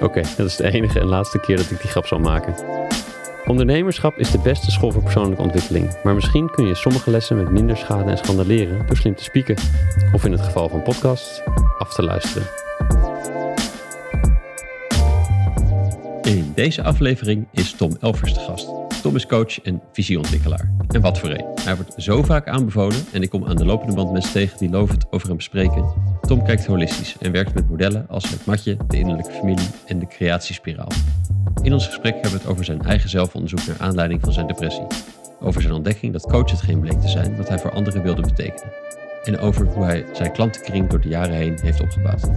Oké, dat is de enige en laatste keer dat ik die grap zal maken. Ondernemerschap is de beste school voor persoonlijke ontwikkeling, maar misschien kun je sommige lessen met minder schade en schande leren door slim te spieken, of in het geval van podcasts, af te luisteren. In deze aflevering is Tom Elvers de gast. Tom is coach en visieontwikkelaar. En wat voor een. Hij wordt zo vaak aanbevolen en ik kom aan de lopende band mensen tegen die lovend over hem bespreken. Tom kijkt holistisch en werkt met modellen als het matje, de innerlijke familie en de creatiespiraal. In ons gesprek hebben we het over zijn eigen zelfonderzoek naar aanleiding van zijn depressie. Over zijn ontdekking dat coach hetgeen bleek te zijn wat hij voor anderen wilde betekenen. En over hoe hij zijn klantenkring door de jaren heen heeft opgebouwd.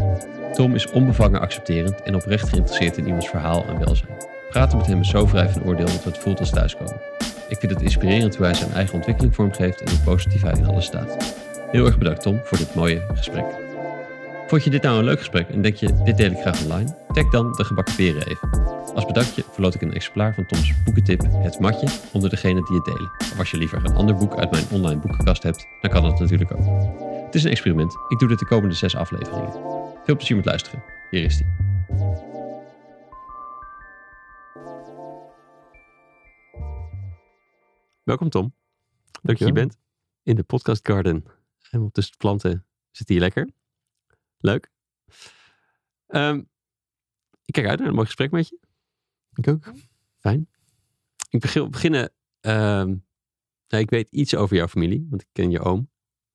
Tom is onbevangen accepterend en oprecht geïnteresseerd in iemands verhaal en welzijn. Praten met hem is zo vrij van oordeel dat het voelt als thuiskomen. Ik vind het inspirerend hoe hij zijn eigen ontwikkeling vormgeeft en hoe positief hij in alles staat. Heel erg bedankt Tom voor dit mooie gesprek. Vond je dit nou een leuk gesprek en denk je dit deel ik graag online? Tag dan de gebakken peren even. Als bedankje verloot ik een exemplaar van Toms boekentip Het Matje onder degene die het delen. Of als je liever een ander boek uit mijn online boekenkast hebt, dan kan dat natuurlijk ook. Het is een experiment. Ik doe dit de komende zes afleveringen. Veel plezier met luisteren. Hier is die. Welkom Tom. Leuk dat je hier bent. In de podcast garden. Helemaal tussen de planten zit hier lekker. Leuk. Um, ik kijk uit naar een mooi gesprek met je. Ik ook. Fijn. Ik begin, beginnen. Um, nou, ik weet iets over jouw familie, want ik ken je oom.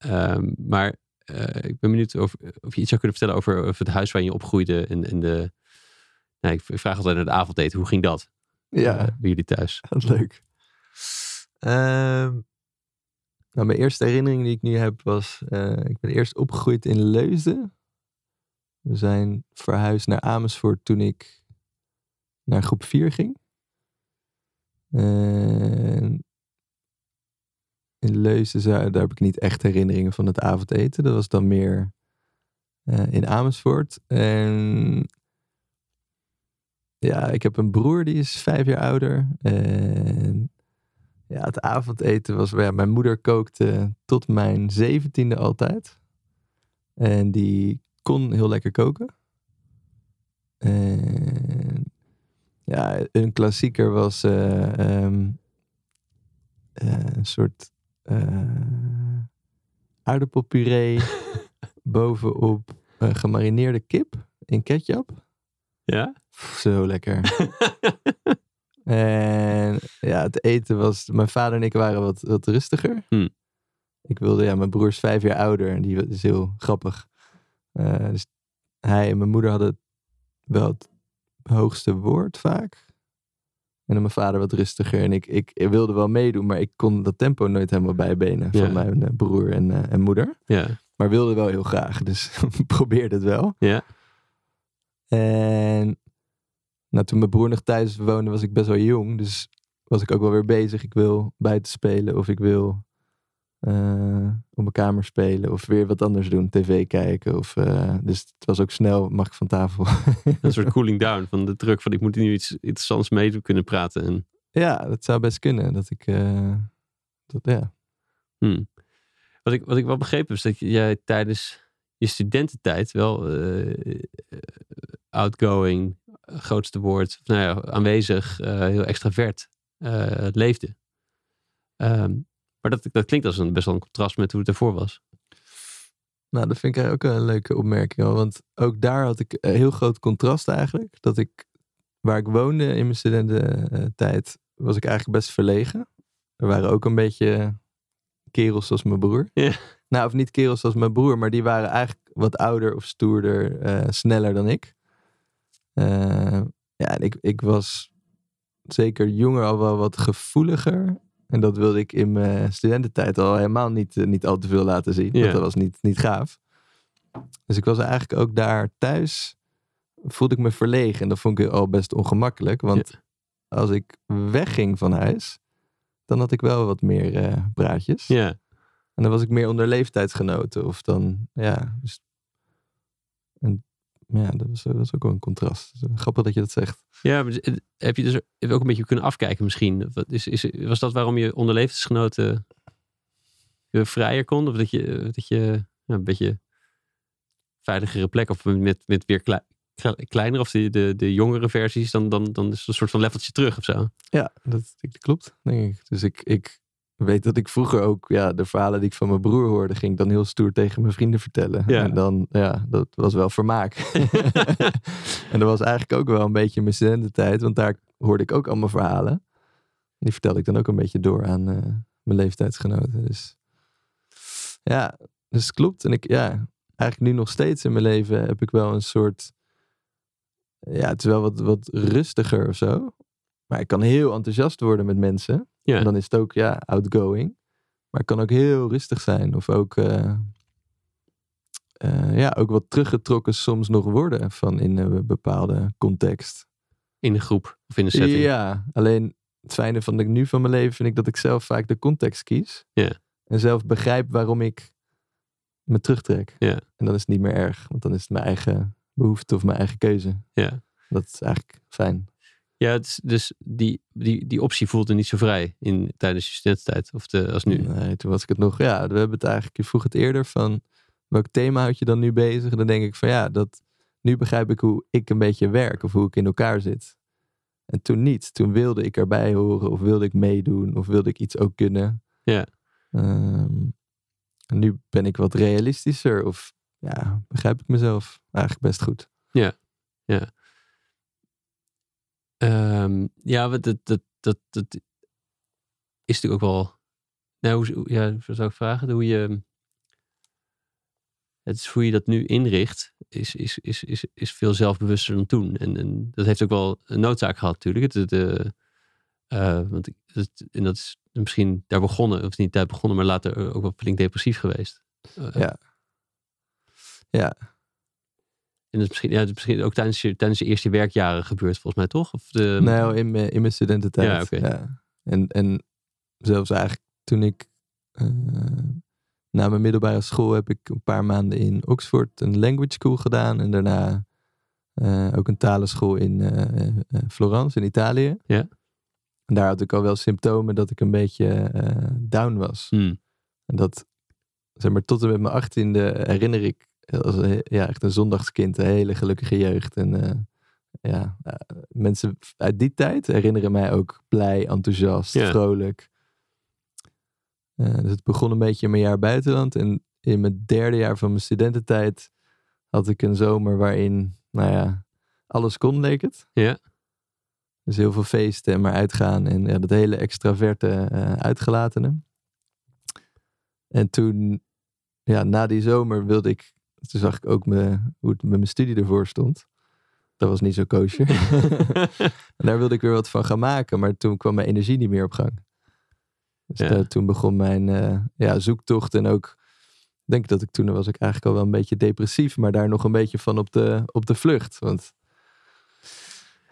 Um, maar uh, ik ben benieuwd of, of je iets zou kunnen vertellen over, over het huis waar je opgroeide. En, en de. Nou, ik vraag altijd naar de avondeten. Hoe ging dat? Ja. Uh, bij jullie thuis? Leuk. Um, nou, mijn eerste herinnering die ik nu heb was. Uh, ik ben eerst opgegroeid in Leusden. We zijn verhuisd naar Amersfoort toen ik naar groep 4 ging. En in Leusden, daar heb ik niet echt herinneringen van het avondeten. Dat was dan meer uh, in Amersfoort. En ja, ik heb een broer die is vijf jaar ouder. En ja, het avondeten was, ja, mijn moeder kookte tot mijn zeventiende altijd. En die kon heel lekker koken. En ja, een klassieker was uh, um, uh, een soort uh, aardappelpuree bovenop gemarineerde kip in ketchup. Ja? Zo lekker. en ja, het eten was... Mijn vader en ik waren wat, wat rustiger. Hm. Ik wilde, ja, mijn broer is vijf jaar ouder en die is heel grappig. dus hij en mijn moeder hadden wel het hoogste woord vaak. En dan mijn vader wat rustiger. En ik, ik, ik, wilde wel meedoen, maar ik kon dat tempo nooit helemaal bijbenen van mijn uh, broer en, uh, en moeder. Ja. Maar wilde wel heel graag, dus probeerde het wel. Ja. En nou, toen mijn broer nog thuis woonde, was ik best wel jong. Dus was ik ook wel weer bezig. Ik wil buiten spelen of ik wil uh, op mijn kamer spelen of weer wat anders doen, tv kijken. Of, uh, dus het was ook snel, mag ik van tafel. een soort cooling down van de druk van ik moet nu iets interessants mee kunnen praten. En... Ja, dat zou best kunnen. Dat ik, uh, dat, ja. Hmm. Wat, ik, wat ik wel begrepen heb, is dat jij tijdens je studententijd wel outgoing, grootste woord, nou ja, aanwezig, heel extravert leefde. Um, maar dat, dat klinkt als een best wel een contrast met hoe het ervoor was. Nou, dat vind ik ook een leuke opmerking. Want ook daar had ik een heel groot contrast eigenlijk. Dat ik, waar ik woonde in mijn studententijd, was ik eigenlijk best verlegen. Er waren ook een beetje kerels zoals mijn broer. Ja. Nou, of niet kerels zoals mijn broer, maar die waren eigenlijk wat ouder of stoerder, uh, sneller dan ik. Uh, ja, ik, ik was zeker jonger al wel wat gevoeliger. En dat wilde ik in mijn studententijd al helemaal niet, eh, niet al te veel laten zien. Want dat was niet, niet gaaf. Dus ik was eigenlijk ook daar thuis. voelde ik me verlegen. En dat vond ik al best ongemakkelijk. Want als ik wegging van huis, dan had ik wel wat meer eh, praatjes. Ja. En dan was ik meer onder leeftijdsgenoten. Of dan, ja. Dus, en, ja, dat was, dat was ook wel een contrast. Eh, grappig dat je dat zegt. Ja, heb je dus ook een beetje kunnen afkijken misschien? Is, is, was dat waarom je onder leeftijdsgenoten eh, vrijer kon? Of dat je, eh, dat je ja, een beetje veiligere plek of met, met weer klei- kle- kleinere of de, de, de jongere versies, dan, dan, dan is het een soort van leveltje terug of zo. Ja, dat, dat klopt, denk ik. Dus ik, ik weet dat ik vroeger ook, ja, de verhalen die ik van mijn broer hoorde, ging ik dan heel stoer tegen mijn vrienden vertellen. Ja. En dan, ja, dat was wel vermaak. en dat was eigenlijk ook wel een beetje mijn studententijd, want daar hoorde ik ook allemaal verhalen. Die vertelde ik dan ook een beetje door aan eh, mijn leeftijdsgenoten. Dus ja, dus het klopt. En ik, ja, eigenlijk nu nog steeds in mijn leven heb ik wel een soort, ja, het is wel wat, wat rustiger of zo. Maar ik kan heel enthousiast worden met mensen. Ja. En dan is het ook, ja, outgoing. Maar ik kan ook heel rustig zijn. Of ook, eh, eh, ja, ook wat teruggetrokken soms nog worden van in een bepaalde context. In een groep of in een setting. Ja, alleen het fijne van de, nu van mijn leven vind ik dat ik zelf vaak de context kies. Ja. En zelf begrijp waarom ik me terugtrek. Ja. En dan is het niet meer erg, want dan is het mijn eigen behoefte of mijn eigen keuze. Ja. Dat is eigenlijk fijn. Ja, het is- dus die, die, die optie voelde niet zo vrij in, tijdens je studententijd of de, als nu. Nee, toen was ik het nog. Ja, we hebben het eigenlijk. Je vroeg het eerder van welk thema houd je dan nu bezig? En dan denk ik van ja, dat nu begrijp ik hoe ik een beetje werk of hoe ik in elkaar zit. En toen niet. Toen wilde ik erbij horen of wilde ik meedoen of wilde ik iets ook kunnen. Ja. Ehm, en nu ben ik wat realistischer of ja, begrijp ik mezelf eigenlijk best goed. Ehm, ja, wat dat, dat, dat, dat is natuurlijk ook wel. Nou, hoe, ja, zou ik vragen? Hoe je. Het is hoe je dat nu inricht, is, is, is, is, is veel zelfbewuster dan toen. En, en dat heeft ook wel een noodzaak gehad, natuurlijk. De, eh, want en dat is misschien daar begonnen, of niet daar begonnen, maar later ook wel flink depressief geweest. Eh, Ja. Ja, En dat is misschien, ja, dat is misschien ook tijdens je, tijdens je eerste werkjaren gebeurd, volgens mij toch? Of de, nou, in mijn, in mijn studententijd. Ja, oké. ja. En, en zelfs eigenlijk toen ik eh, na mijn middelbare school heb ik een paar maanden in Oxford een language school gedaan. En daarna eh, ook een talenschool in eh, Florence in Italië. Ja. En daar had ik al wel symptomen dat ik een beetje down was. Hmm. En dat, zeg maar, tot en met mijn achttiende herinner ik ja, echt een zondagskind, een hele gelukkige jeugd. En eh, ja, eh, mensen uit die tijd herinneren mij ook blij, enthousiast, Ja. vrolijk. Eh, dus het begon een beetje in mijn jaar buitenland. En in mijn derde jaar van mijn studententijd had ik een zomer waarin, nou ja, alles kon, leek het. Ja. Dus heel veel feesten en maar uitgaan. En ja, dat hele extraverte uitgelatene. En toen, ja, na die zomer wilde ik... Toen zag ik ook me, hoe het met mijn studie ervoor stond. Dat was niet zo koosje. en daar wilde ik weer wat van gaan maken. Maar toen kwam mijn energie niet meer op gang. Dus Ja. toen begon mijn eh, ja, zoektocht. En ook, ik denk dat ik toen was ik eigenlijk al wel een beetje depressief. Maar daar nog een beetje van op de, op de vlucht. Want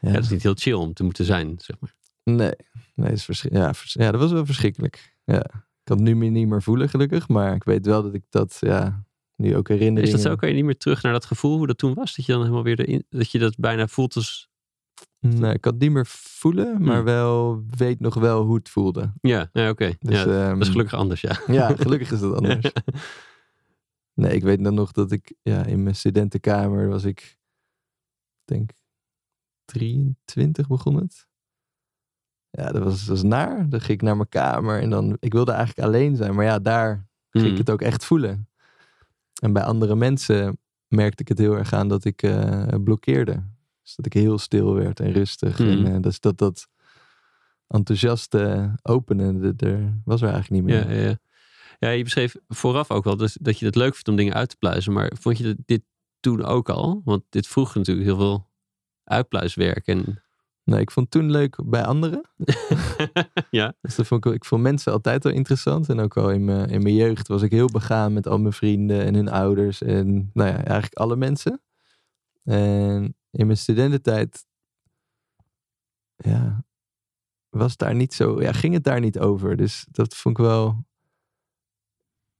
Ja, dat is niet heel chill om te moeten zijn, zeg maar. Nee, nee is ja, vers- ja, dat was wel verschrikkelijk. Ja. Ik kan het nu meer niet meer voelen, gelukkig. Maar ik weet wel dat ik dat ja, nu ook herinneringen... Is dat zo? Kan je niet meer terug naar dat gevoel hoe dat toen was? Dat je dan helemaal weer erin, dat je dat bijna voelt als... Nee, ik kan het niet meer voelen, maar Hmm. wel weet nog wel hoe het voelde. Ja, ja oké. Dus, ja, dat ehm, is gelukkig anders, ja. Ja, gelukkig is dat anders. Nee, ik weet dan nog dat ik ja, in mijn studentenkamer was ik, ik denk 23 begon het. Ja, dat was, dat was naar. Dan ging ik naar mijn kamer en dan, ik wilde eigenlijk alleen zijn. Maar ja, daar ging ik Hmm. het ook echt voelen. En bij andere mensen merkte ik het heel erg aan dat ik eh, blokkeerde. Dus dat ik heel stil werd en rustig. En eh, dus dat dat enthousiaste openen, dat er was er eigenlijk niet Ja, meer. ja, ja. ja, je beschreef vooraf ook wel dus, dat je het leuk vindt om dingen uit te pluizen. Maar vond je dit toen ook al? Want dit vroeg natuurlijk heel veel uitpluiswerk. En... Nee, ik vond toen leuk bij anderen. ja, Dus dat vond ik, ik vond mensen altijd wel interessant. En ook al in mijn, in mijn jeugd was ik heel begaan met al mijn vrienden en hun ouders. En nou ja, eigenlijk alle mensen. En in mijn studententijd, ja, was daar niet zo, ja, ging het daar niet over. Dus dat vond ik wel,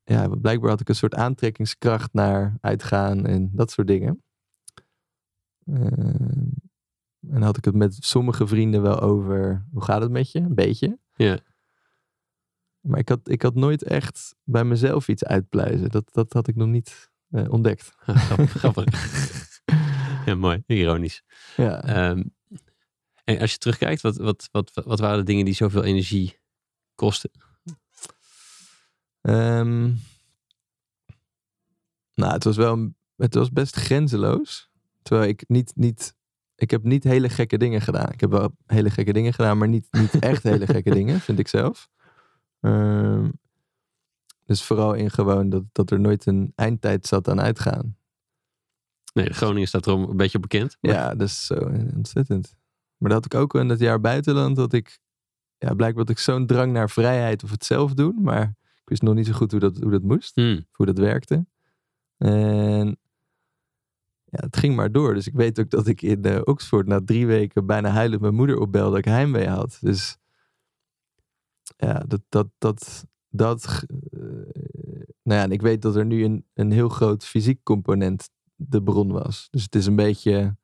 ja, blijkbaar had ik een soort aantrekkingskracht naar uitgaan en dat soort dingen. Ehm, en had ik het met sommige vrienden wel over, hoe gaat het met je? Een beetje. Ja. Maar ik had, ik had nooit echt bij mezelf iets uitpluizen. Dat, dat had ik nog niet eh, ontdekt. Grappig. grappig. ja, mooi. Ironisch. Ja. Ehm, en als je terugkijkt, wat, wat, wat, wat waren de dingen die zoveel energie kosten? Ehm, nou, het was wel, het was best grenzeloos. Terwijl ik niet, niet, ik heb niet hele gekke dingen gedaan. Ik heb wel hele gekke dingen gedaan, maar niet, niet echt hele gekke dingen, vind ik zelf. Ehm, dus vooral in gewoon dat, dat er nooit een eindtijd zat aan uitgaan. Nee, Groningen staat erom een beetje bekend. maar- Ja, dat is zo ontzettend. Maar dat had ik ook in dat jaar buitenland, dat ik, ja, blijkbaar had ik zo'n drang naar vrijheid of het zelf doen, maar ik wist nog niet zo goed hoe dat, hoe dat moest, Hmm. hoe dat werkte. En ja, het ging maar door. Dus ik weet ook dat ik in eh, Oxford na drie weken bijna huilend mijn moeder opbelde dat ik heimwee had. Dus ja, dat, dat, dat, dat eh, nou ja, en ik weet dat er nu een, een heel groot fysiek component de bron was. Dus het is een beetje,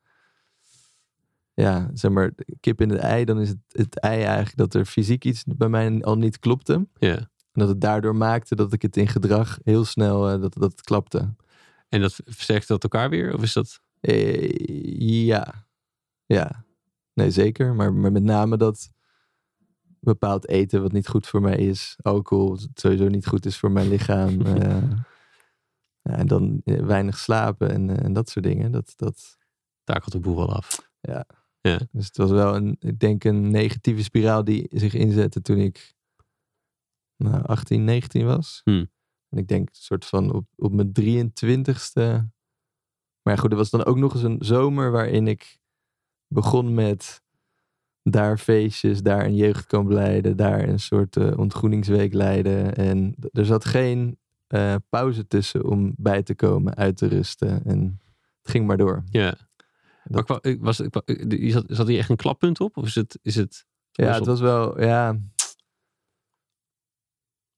ja, zeg maar, kip in het ei. Dan is het, het ei eigenlijk dat er fysiek iets bij mij al niet klopte. Ja. En dat het daardoor maakte dat ik het in gedrag heel snel, eh, dat, dat het klapte. En dat versterkt dat elkaar weer? Of is dat... Eh, ja, ja. Nee, zeker. Maar, maar met name dat bepaald eten wat niet goed voor mij is. Alcohol wat sowieso niet goed is voor mijn lichaam. eh, ja, en dan eh, weinig slapen en, en dat soort dingen. Dat, dat, takelt de boel wel af. dus het was wel een, ik denk een negatieve spiraal die zich inzette toen ik nou, 18, 19 was. Hmm. En ik denk een soort van op, op mijn 23ste. Maar ja, goed, er was dan ook nog eens een zomer waarin ik begon met daar feestjes, daar een jeugdkamp leiden, daar een soort eh, ontgroeningsweek leiden. En er zat geen eh, pauze tussen om bij te komen, uit te rusten. En het ging maar door. Ja. Maar ik was, ik wa- ik- zat, zat hier echt een klappunt op? Of is het... Is het Ja, het was wel, ja.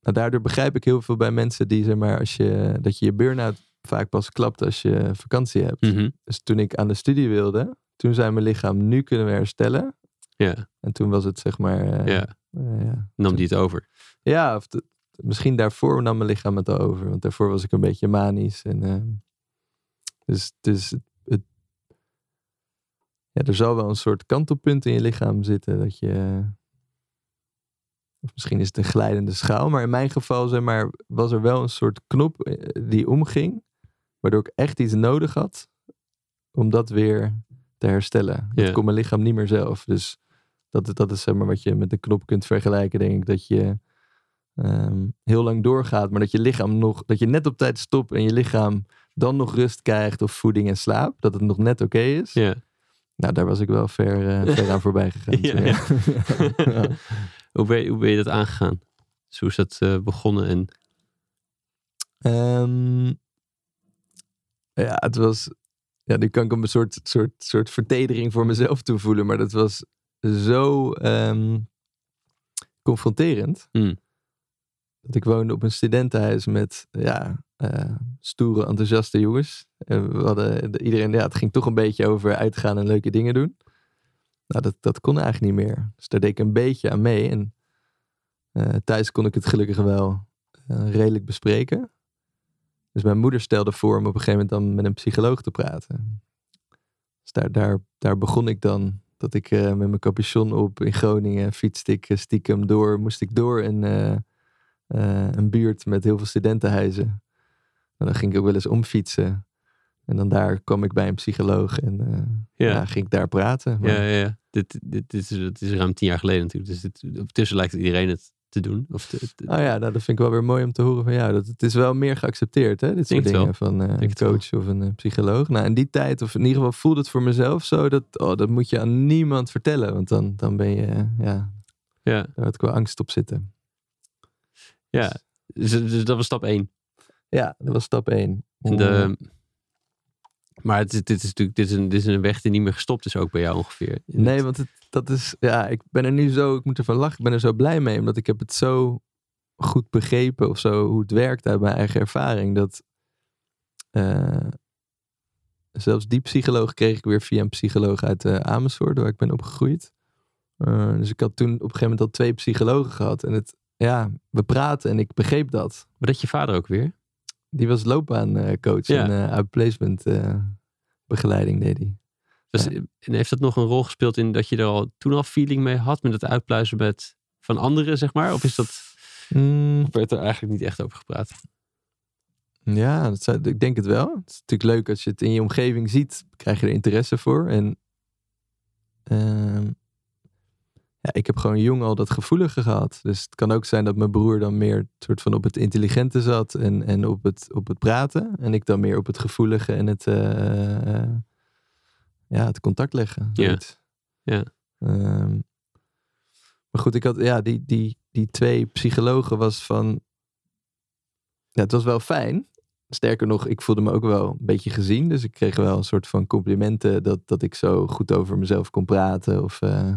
Nou, daardoor begrijp ik heel veel bij mensen die, zeg maar, als je, dat je je burn-out vaak pas klapt als je vakantie hebt. Mhm. Dus toen ik aan de studie wilde, toen zei mijn lichaam, nu kunnen we herstellen. Ja, En toen was het, zeg maar, eh, ja. eh, ja. Nam die het over? Ja, of de- misschien daarvoor nam mijn lichaam het al over. Want daarvoor was ik een beetje manisch. En, ehm, dus dus het, het- ja, er zal wel een soort kantelpunt in je lichaam zitten. Dat je, misschien is het een glijdende schaal. Maar in mijn geval zeg maar, was er wel een soort knop eh, die omging. Waardoor ik echt iets nodig had om dat weer te herstellen. Ja. Dat kon mijn lichaam niet meer zelf. Dus dat, is- dat is zeg maar wat je met een knop kunt vergelijken, denk ik. Dat je ehm, heel lang doorgaat, maar dat je lichaam nog, dat je net op tijd stopt en je lichaam dan nog rust krijgt of voeding en slaap. Dat het nog net oké is. Nou, daar was ik wel ver, eh, ver aan voorbij gegaan. Ja, toen, ja. Ja. Hoe, ben je, hoe ben je dat aangegaan? Dus hoe is dat eh, begonnen? En... Ehm, ja, het was. Ja, nu kan ik hem een soort, soort, soort vertedering voor mezelf toevoelen, maar dat was zo ehm, confronterend. Dat ik woonde op een studentenhuis met ja, eh, stoere, enthousiaste jongens. En we hadden, de- iedereen, ja, het ging toch een beetje over uitgaan en leuke dingen doen. Nou, dat, dat kon eigenlijk niet meer. Dus daar deed ik een beetje aan mee. En eh, thuis kon ik het gelukkig wel eh, redelijk bespreken. Dus mijn moeder stelde voor om op een gegeven moment dan met een psycholoog te praten. Dus daar, daar, daar begon ik dan. Dat ik eh, met mijn capuchon op in Groningen fietste ik stiekem door. Moest ik door een, een buurt met heel veel studentenhuizen. En dan ging ik ook wel eens omfietsen. En dan daar kwam ik bij een psycholoog en eh, Ja. ja. ging ik daar praten. Maar- Ja, ja, ja. Dit, dit, dit, is, dit is ruim tien jaar geleden natuurlijk. Dus dit, ondertussen lijkt iedereen het te doen. Of te, te- Oh ja, nou, dat vind ik wel weer mooi om te horen van jou. Dat het is wel meer geaccepteerd, hè? Dit soort Denk het dingen van eh, een het coach of een eh, psycholoog. Nou, in die tijd, of in ieder geval voelde het voor mezelf zo, dat, oh, dat moet je aan niemand vertellen. Want dan, dan ben je, ja, ja, daar had ik wel angst op zitten. ja. Dus, dus dat was stap één. Ja, dat was stap één. En de, Maar het, dit is natuurlijk dit is een, dit is een weg die niet meer gestopt is ook bij jou ongeveer. Nee, want het, dat is, ja, ik ben er nu zo, ik moet ervan lachen, ik ben er zo blij mee, omdat ik heb het zo goed begrepen of zo, hoe het werkt uit mijn eigen ervaring, dat eh, zelfs die psycholoog kreeg ik weer via een psycholoog uit eh, Amersfoort, waar ik ben opgegroeid. Eh, dus ik had toen op een gegeven moment al twee psychologen gehad en het, ja, we praten en ik begreep dat. Maar dat je vader ook weer? Die was loopbaancoach Ja. en eh outplacement eh, begeleiding deed hij. Dus, En heeft dat nog een rol gespeeld in dat je er al toen al feeling mee had met het uitpluizen met, van anderen, zeg maar? Of is dat, Mm, of werd er eigenlijk niet echt over gepraat? Ja, dat zou, ik denk het wel. Het is natuurlijk leuk als je het in je omgeving ziet, krijg je er interesse voor. En ehm, ja, ik heb gewoon jong al dat gevoelige gehad. Dus het kan ook zijn dat mijn broer dan meer soort van op het intelligente zat en, en op, het, op het praten. En ik dan meer op het gevoelige en het, eh, eh, ja, het contact leggen. Ja. Ja. Ehm, maar goed, ik had ja, die, die, die twee psychologen was van. Ja, het was wel fijn. Sterker nog, ik voelde me ook wel een beetje gezien. Dus ik kreeg wel een soort van complimenten dat, dat ik zo goed over mezelf kon praten of eh,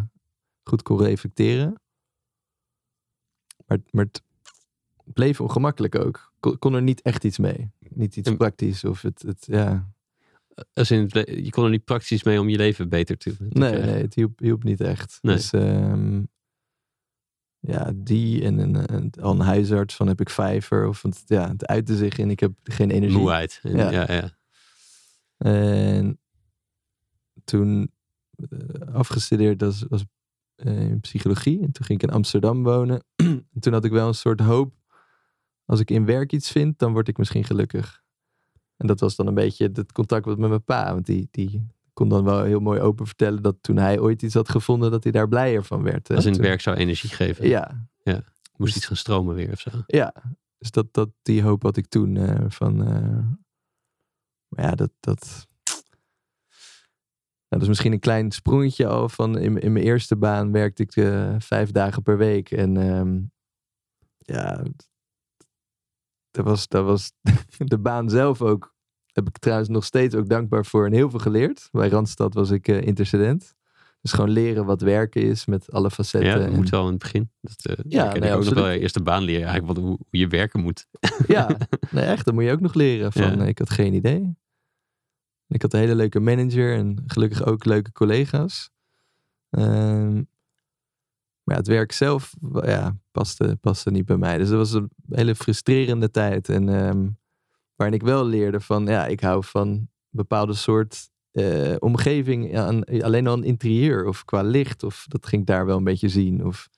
goed kon reflecteren. Maar, maar het bleef ongemakkelijk ook. Kon, kon er niet echt iets mee. Niet iets En- praktisch of het, het ja. Als in, het je kon er niet praktisch mee om je leven beter te, te Nee, krijgen. nee, het hielp, hielp niet echt. Nee. Dus ehm, ja, die en een, een, al een huisarts van heb ik vijver. Of het, ja, het uitte zich in ik heb geen energie. Moeheid. En- Ja. ja, ja. En toen eh, afgestudeerd als, als, eh, in psychologie. En toen ging ik in Amsterdam wonen. en toen had ik wel een soort hoop. Als ik in werk iets vind, dan word ik misschien gelukkig. En dat was dan een beetje het contact met mijn pa. Want die, die kon dan wel heel mooi open vertellen dat toen hij ooit iets had gevonden, dat hij daar blijer van werd. Als in het Toen- werk zou energie geven. Ja, Moest iets gaan stromen weer of zo. ja. Dus dat, dat, die hoop had ik toen eh, van. eh, maar ja, dat. dat nou, dat is misschien een klein sprongetje al. Van in, in mijn eerste baan werkte ik eh, vijf dagen per week. En ehm, ja, dat was, dat was de baan zelf ook. Heb ik trouwens nog steeds ook dankbaar voor en heel veel geleerd. Bij Randstad was ik eh, intercedent. Dus gewoon leren wat werken is met alle facetten. Ja, dat en- moet wel in het begin. Dat, uh, Ja, nee, ook nog wel je eerste baan leren. Eigenlijk wat, hoe, hoe je werken moet. Ja, nee, echt. Dat moet je ook nog leren. Van, Ja. Ik had geen idee. Ik had een hele leuke manager en gelukkig ook leuke collega's. Ehm, maar ja, het werk zelf ja, paste, paste niet bij mij. Dus dat was een hele frustrerende tijd. En ehm, waarin ik wel leerde van, ja, ik hou van een bepaalde soort eh, omgeving. Aan, alleen al een interieur of qua licht. Of dat ging ik daar wel een beetje zien. Of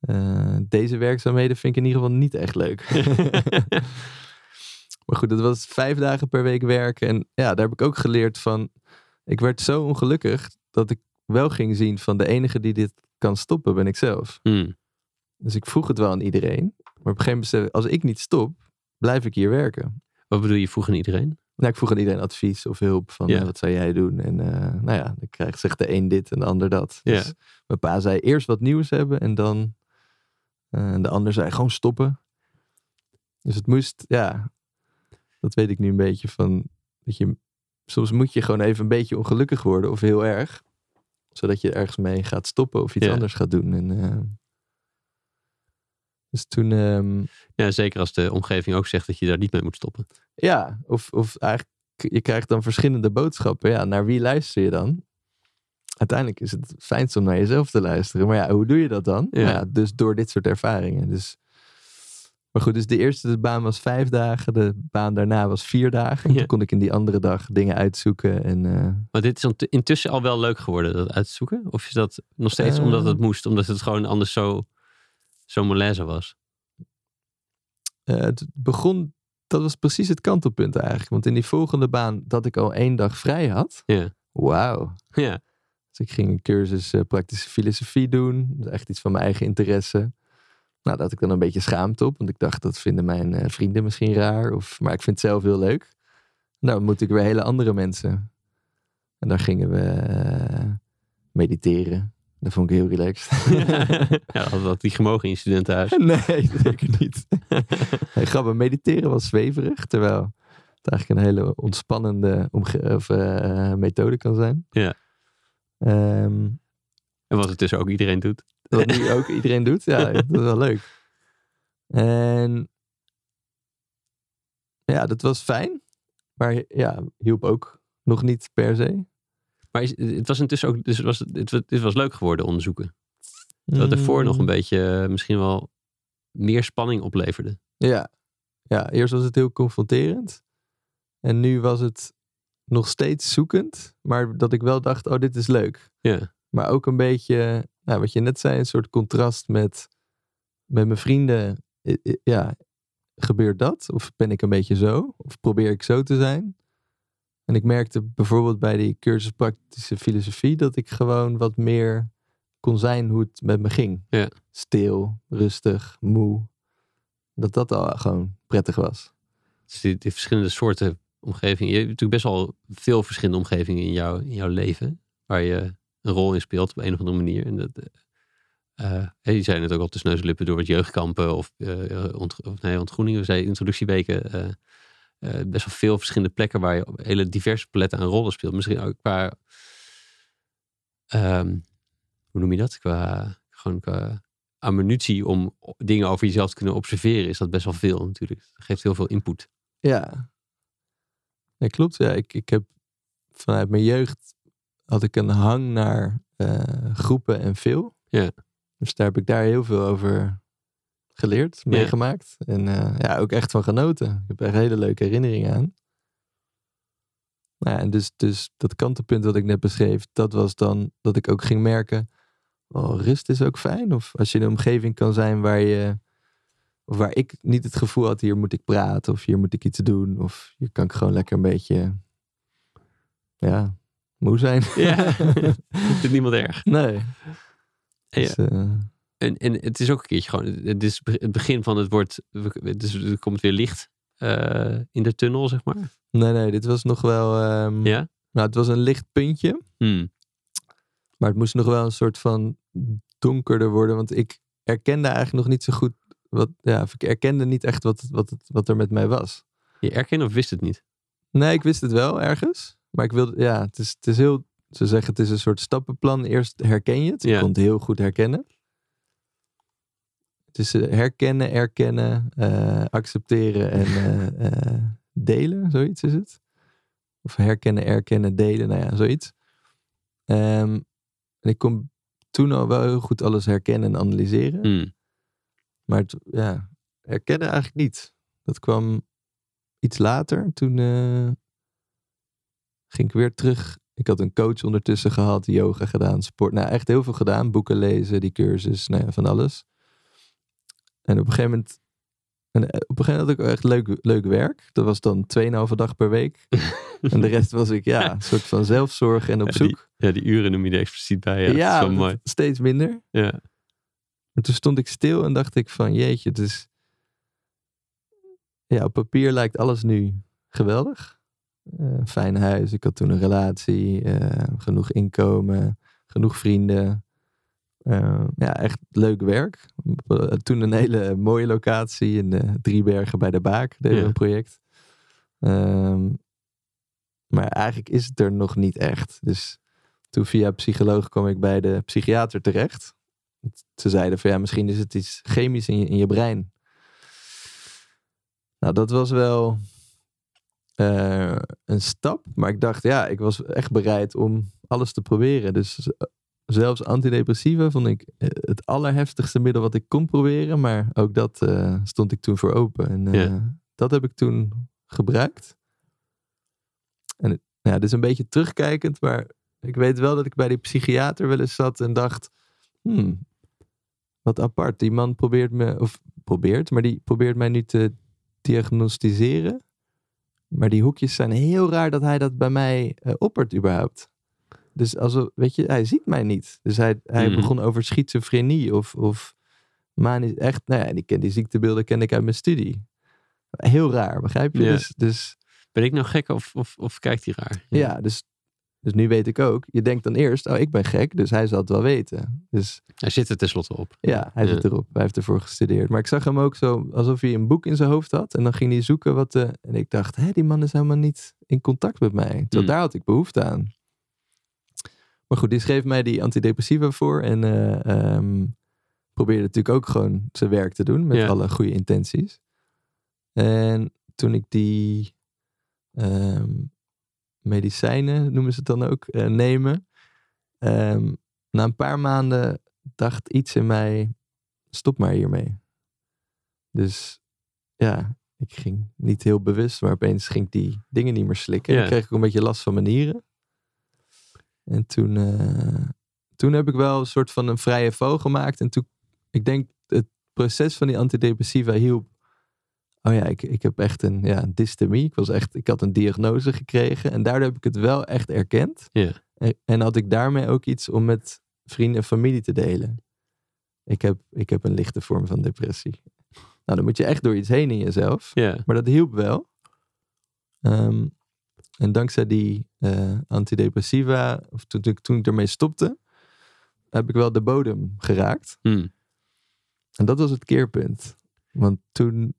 eh, deze werkzaamheden vind ik in ieder geval niet echt leuk. maar goed, dat was vijf dagen per week werken. En ja, daar heb ik ook geleerd van. Ik werd zo ongelukkig dat ik wel ging zien van de enige die dit kan stoppen ben ik zelf. Hmm. Dus ik vroeg het wel aan iedereen. Maar op een gegeven moment zei als ik niet stop, blijf ik hier werken. Wat bedoel je, vroeg aan iedereen? Nou, ik vroeg aan iedereen advies of hulp van Ja. eh, wat zou jij doen? En eh, nou ja, dan krijgt zegt de een dit en de ander dat. Ja. Dus mijn pa zei eerst wat nieuws hebben en dan eh, de ander zei gewoon stoppen. Dus het moest, ja, dat weet ik nu een beetje van, dat je, soms moet je gewoon even een beetje ongelukkig worden of heel erg. Zodat je ergens mee gaat stoppen of iets Ja. anders gaat doen. En, eh, dus toen, ehm, Ja, zeker als de omgeving ook zegt dat je daar niet mee moet stoppen. Ja, of, of eigenlijk, je krijgt dan verschillende boodschappen. Ja, naar wie luister je dan? Uiteindelijk is het fijnst om naar jezelf te luisteren. Maar ja, hoe doe je dat dan? Ja. Nou ja, dus door dit soort ervaringen. Dus, maar goed, dus de eerste baan was vijf dagen. De baan daarna was vier dagen. Ja. Toen kon ik in die andere dag dingen uitzoeken. En, eh, Maar dit is intussen al wel leuk geworden, dat uit te zoeken? Of is dat nog steeds Eh. omdat het moest? Omdat het gewoon anders zo, zo malaise was? eh, het begon, dat was precies het kantelpunt eigenlijk. Want in die volgende baan, dat ik al één dag vrij had. Ja. Wauw. Ja, Dus ik ging een cursus eh, praktische filosofie doen. Dat is echt iets van mijn eigen interesse. Nou, had ik dan een beetje schaamte op. Want ik dacht, dat vinden mijn eh, vrienden misschien raar. Of, maar ik vind het zelf heel leuk. Nou, ontmoette ik weer hele andere mensen. En daar gingen we eh, mediteren. Dat vond ik heel relaxed. ja had dat die gemogen in je studentenhuis. nee, zeker niet. nee, grappig, mediteren was zweverig. Terwijl het eigenlijk een hele ontspannende of, eh, methode kan zijn. Ja. Ehm, En wat het dus ook iedereen doet. wat nu ook iedereen doet. Ja, dat is wel leuk. En ja, dat was fijn. Maar ja, hielp ook nog niet per se. Maar is, het was intussen ook, dus het was, het, was- het was leuk geworden, onderzoeken. Het ervoor nog een Mm, beetje eh, misschien wel meer spanning opleverde. Ja. ja, eerst was het heel confronterend. En nu was het nog steeds zoekend. Maar dat ik wel dacht, oh, dit is leuk. Ja, Maar ook een beetje, nou, wat je net zei, een soort contrast met, met mijn vrienden. Ja, gebeurt dat? Of ben ik een beetje zo? Of probeer ik zo te zijn? En ik merkte bijvoorbeeld bij die cursus praktische filosofie dat ik gewoon wat meer kon zijn hoe het met me ging. Ja. Stil, rustig, moe. Dat dat al gewoon prettig was. dus die, die verschillende soorten omgevingen. Je hebt natuurlijk best wel veel verschillende omgevingen in, jouw in jouw leven. Waar je een rol in speelt op een of andere manier. En dat, eh, je zei het ook al tussen neus en lippen door wat jeugdkampen of, ont, of nee, ontgroeningen. We zeiden introductieweken. best wel veel verschillende plekken waar je op hele diverse paletten aan rollen speelt. Misschien ook qua, ehm, hoe noem je dat? Qua, gewoon qua ammunitie om dingen over jezelf te kunnen observeren is dat best wel veel natuurlijk. Het geeft heel veel input. Ja. ja klopt. Ja, ik, ik heb vanuit mijn jeugd had ik een hang naar eh, groepen en veel. Ja. Dus daar heb ik daar heel veel over geleerd, Ja. meegemaakt. En eh, ja, ook echt van genoten. Ik heb er hele leuke herinneringen aan. Nou ja, en dus, dus dat kantelpunt wat ik net beschreef, dat was dan dat ik ook ging merken, oh, rust is ook fijn. Of als je in een omgeving kan zijn waar je, of waar ik niet het gevoel had, hier moet ik praten, of hier moet ik iets doen, of hier kan ik gewoon lekker een beetje, ja, moe zijn. Ja, vindt niemand erg. nee. Ja. Dus, eh, En, en het is ook een keertje gewoon, het is het begin van het wordt, dus er komt weer licht eh, in de tunnel, zeg maar. nee, nee, dit was nog wel, ehm, Ja? nou, het was een licht puntje. Hmm. Maar het moest nog wel een soort van donkerder worden. Want ik erkende eigenlijk nog niet zo goed. Wat, ja, ik erkende niet echt wat, wat, wat er met mij was. Je erkende of wist het niet? Nee, ik wist het wel ergens. Maar ik wilde, ja, het is, het is heel. Ze zeggen het is een soort stappenplan. Eerst herken je het. Ik Ja. kon het heel goed herkennen. Het is eh, herkennen, erkennen, eh, accepteren en eh, delen. Zoiets is het. Of herkennen, erkennen, delen. Nou ja, zoiets. Ehm, en ik kon toen al wel heel goed alles herkennen en analyseren. Hmm. Maar het, ja, herkennen eigenlijk niet. Dat kwam iets later. Toen ging ik weer terug. Ik had een coach ondertussen gehad, yoga gedaan, sport. Nou, echt heel veel gedaan. Boeken lezen, die cursus, nou ja, van alles. En op een gegeven moment... En eh, op een gegeven moment had ik echt leuk, leuk werk. Dat was dan 2,5 dag per week. en de rest was ik, ja, een soort van zelfzorg en op Ja, die- zoek. Ja, die uren noem je er expliciet bij. Ja, Ja, dat is zo dat- mooi. steeds minder. Ja. Maar toen stond ik stil en dacht ik van jeetje, het is... Ja, op papier lijkt alles nu geweldig. Eh, fijn huis, ik had toen een relatie, eh, genoeg inkomen, genoeg vrienden. Eh, ja, echt leuk werk. Toen een hele mooie locatie in de Driebergen bij de Baak, deden we Ja. een project. Ehm, maar eigenlijk is het er nog niet echt. Dus toen via psycholoog kwam ik bij de psychiater terecht. Ze zeiden van ja, misschien is het iets chemisch in je, in je brein. Nou, dat was wel eh, een stap. Maar ik dacht, ja, ik was echt bereid om alles te proberen. Dus eh, zelfs antidepressiva vond ik eh, het allerheftigste middel wat ik kon proberen. Maar ook dat stond ik toen voor open. En Ja. dat heb ik toen gebruikt. En het- ja, dit is een beetje terugkijkend, maar ik weet wel dat ik bij die psychiater wel eens zat en dacht, hmm, wat apart. Die man probeert me, of probeert, maar die probeert mij nu te diagnosticeren. Maar die hoekjes zijn heel raar dat hij dat bij mij eh, oppert überhaupt. Dus als, weet je, hij ziet mij niet. Dus hij, hij Mhm. begon over schizofrenie of, of manisch, echt, nou ja, die, die ziektebeelden ken ik uit mijn studie. Heel raar, begrijp je? Ja. Dus, dus Ben ik nou gek of, of, of kijkt hij raar? ja, dus Dus nu weet ik ook, je denkt dan eerst, oh ik ben gek, dus hij zal het wel weten. Dus Hij zit er tenslotte op. ja, hij Ja. zit erop. Hij heeft ervoor gestudeerd. Maar ik zag hem ook zo alsof hij een boek in zijn hoofd had. En dan ging hij zoeken wat de... En ik dacht, hé, die man is helemaal niet in contact met mij. Terwijl Hmm. daar had ik behoefte aan. Maar goed, die schreef mij die antidepressiva voor. En eh, ehm, probeerde natuurlijk ook gewoon zijn werk te doen. Met Ja. alle goede intenties. En toen ik die ehm, medicijnen, noemen ze het dan ook, eh, nemen. ehm, na een paar maanden dacht iets in mij, stop maar hiermee. Dus ja, ik ging niet heel bewust, maar opeens ging ik die dingen niet meer slikken. En Ja. kreeg ik ook een beetje last van mijn nieren. En toen, eh, toen heb ik wel een soort van een vrije val gemaakt. En toen, ik denk, het proces van die antidepressiva hielp. Oh ja, ik, ik heb echt een ja, dystemie. Ik, was echt, ik had een diagnose gekregen. En daardoor heb ik het wel echt erkend. En, en had ik daarmee ook iets om met vrienden en familie te delen. Ik heb, ik heb een lichte vorm van depressie. Nou, dan moet je echt door iets heen in jezelf. Maar dat hielp wel. Ehm, en dankzij die eh, antidepressiva, of toen, ik- toen ik ermee stopte, heb ik wel de bodem geraakt. Hm. En dat was het keerpunt. Want toen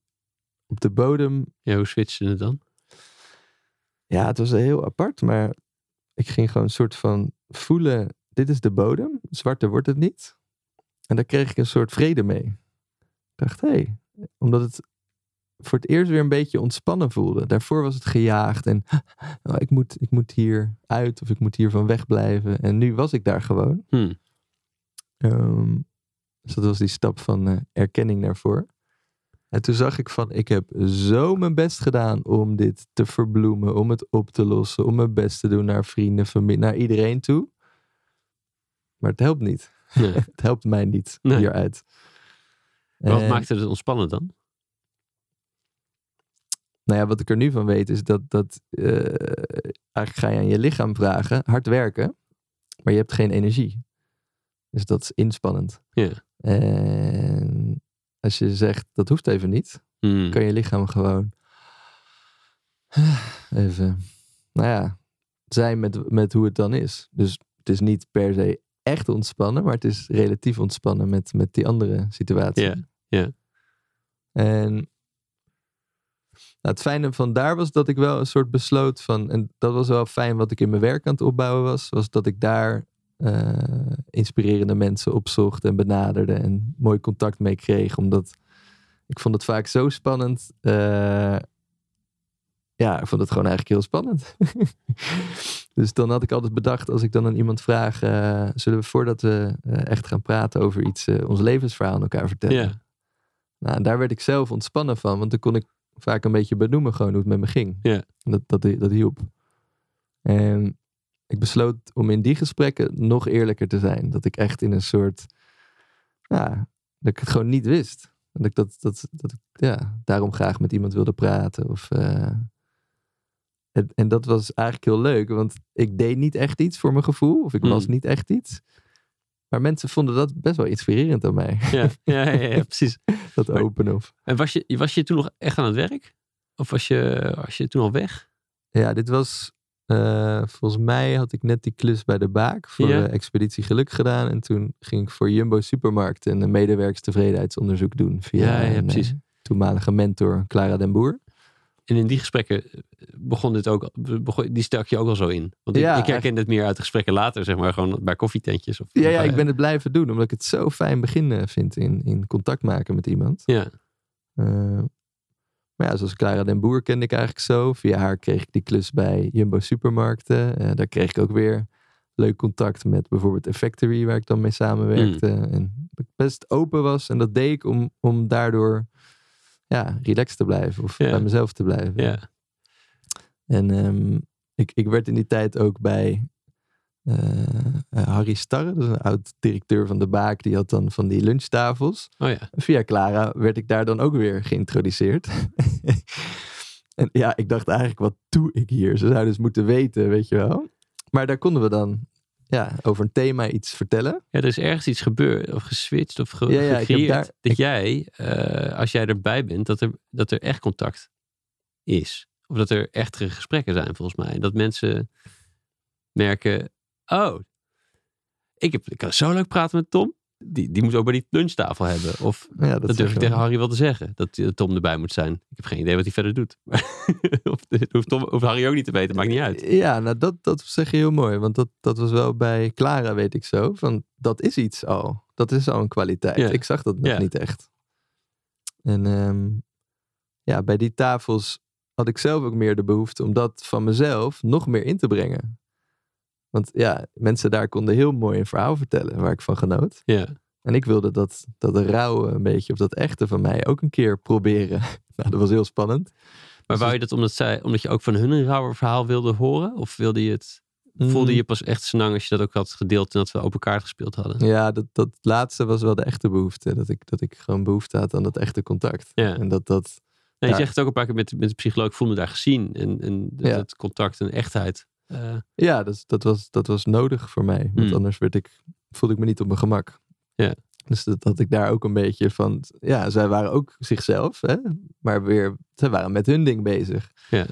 op de bodem, ja, hoe switchte het dan? ja, het was heel apart, maar ik ging gewoon een soort van voelen, dit is de bodem, zwarter wordt het niet. En daar kreeg ik een soort vrede mee. Ik dacht, hé, hey, omdat het voor het eerst weer een beetje ontspannen voelde. Daarvoor was het gejaagd en oh, ik, moet, ik moet hier uit of ik moet hier van wegblijven. En nu was ik daar gewoon. Hm. Ehm, dus dat was die stap van eh, erkenning naar voren. En toen zag ik van, ik heb zo mijn best gedaan om dit te verbloemen, om het op te lossen, om mijn best te doen naar vrienden, familie, naar iedereen toe. Maar het helpt niet. Nee. Het helpt mij niet Nee. hieruit. Wat En- maakte het ontspannen dan? Nou ja, wat ik er nu van weet is dat, dat eh, eigenlijk ga je aan je lichaam vragen, hard werken, maar je hebt geen energie. Dus dat is inspannend. Ja. En als je zegt, dat hoeft even niet, Hm. kan je lichaam gewoon even, nou ja, zijn met, met hoe het dan is. Dus het is niet per se echt ontspannen, maar het is relatief ontspannen met, met die andere situatie. Ja, ja. En nou, het fijne van daar was dat ik wel een soort besloot van, en dat was wel fijn wat ik in mijn werk aan het opbouwen was, was dat ik daar eh, inspirerende mensen opzocht en benaderde en mooi contact mee kreeg, omdat ik vond het vaak zo spannend. eh, ja, ik vond het gewoon eigenlijk heel spannend. dus dan had ik altijd bedacht, als ik dan aan iemand vraag, eh, zullen we voordat we echt gaan praten over iets, ons levensverhaal aan elkaar vertellen? Ja. Nou, daar werd ik zelf ontspannen van, want dan kon ik vaak een beetje benoemen gewoon hoe het met me ging. Ja. En dat, dat, dat hielp. En ik besloot om in die gesprekken nog eerlijker te zijn. Dat ik echt in een soort, ja, dat ik het gewoon niet wist. Dat ik dat, dat, dat ik, ja, daarom graag met iemand wilde praten. Of, eh, en, en dat was eigenlijk heel leuk, want ik deed niet echt iets voor mijn gevoel. Of ik Hmm. was niet echt iets. Maar mensen vonden dat best wel inspirerend aan mij. Ja, ja, ja, ja, precies. Dat Maar- open of. En was je, was je toen nog echt aan het werk? Of was je, was je toen al weg? Ja, dit was. Eh, volgens mij had ik net die klus bij de Baak voor Ja. eh, Expeditie Geluk gedaan. En toen ging ik voor Jumbo Supermarkt een medewerkstevredenheidsonderzoek doen. Via Ja, ja, een, precies. eh, toenmalige mentor Clara den Boer. En in die gesprekken eh, begon dit ook, begon, die stak je ook al zo in. Want ik, Ja, ik herken het meer uit gesprekken later, zeg maar, gewoon bij koffietentjes. Of, Ja, ja, ik eh, ben het blijven doen, omdat ik het zo fijn beginnen vind in, in contact maken met iemand. Ja, Eh, maar ja, zoals Clara den Boer kende ik eigenlijk zo. Via haar kreeg ik die klus bij Jumbo Supermarkten. Eh, daar kreeg ik ook weer leuk contact met bijvoorbeeld Effectory, waar ik dan mee samenwerkte. En dat ik best open was. En dat deed ik om, om daardoor ja, relaxed te blijven of bij mezelf te blijven. En ehm, ik, ik werd in die tijd ook bij Harry Starre, dat is een oud directeur van de Baak. Die had dan van die lunchtafels. Oh ja. Via Clara werd ik daar dan ook weer geïntroduceerd. en ja, ik dacht eigenlijk, wat doe ik hier? Ze zouden dus moeten weten, weet je wel. Maar daar konden we dan ja, over een thema iets vertellen. Ja, er is ergens iets gebeurd of geswitcht of ge Ja, ja, daar- dat ik- jij, eh, als jij erbij bent, dat er, dat er echt contact is. Of dat er echtere gesprekken zijn volgens mij. Dat mensen merken, oh, ik, heb, ik kan zo leuk praten met Tom. Die, die moet ook bij die lunchtafel hebben. Of Ja, dat, durf ik tegen. Harry wel te zeggen. Dat eh, Tom erbij moet zijn. Ik heb geen idee wat hij verder doet. of, hoeft, Tom, hoeft Harry ook niet te weten. Maakt niet uit. Ja, nou dat, dat zeg je heel mooi. Want dat, dat was wel bij Clara, weet ik zo. Van, dat is iets al. Dat is al een kwaliteit. Ja. Ik zag dat nog Ja. niet echt. En ehm, ja, bij die tafels had ik zelf ook meer de behoefte om dat van mezelf nog meer in te brengen. Want ja, mensen daar konden heel mooi een verhaal vertellen waar ik van genoot. Ja. En ik wilde dat, dat rauwe een beetje, of dat echte van mij ook een keer proberen. Nou, dat was heel spannend. Maar Dus wou je dat omdat, zij, omdat je ook van hun een rauwer verhaal wilde horen? Of wilde je het, voelde Mm. je pas echt senang als je dat ook had gedeeld en dat we open kaart gespeeld hadden? Ja, dat, dat laatste was wel de echte behoefte. Dat ik, dat ik gewoon behoefte had aan dat echte contact. Ja. En dat dat... Nee, je zegt het ook een paar keer met, met de psycholoog. Ik voel me daar gezien. En, en dat Ja. het contact en echtheid. Eh, Ja, dat, dat, was, dat was nodig voor mij. Want Hmm. anders werd ik, voelde ik me niet op mijn gemak. Ja. Dus dat had ik daar ook een beetje van... Ja, zij waren ook zichzelf. Hè? Maar weer, zij waren met hun ding bezig. ja.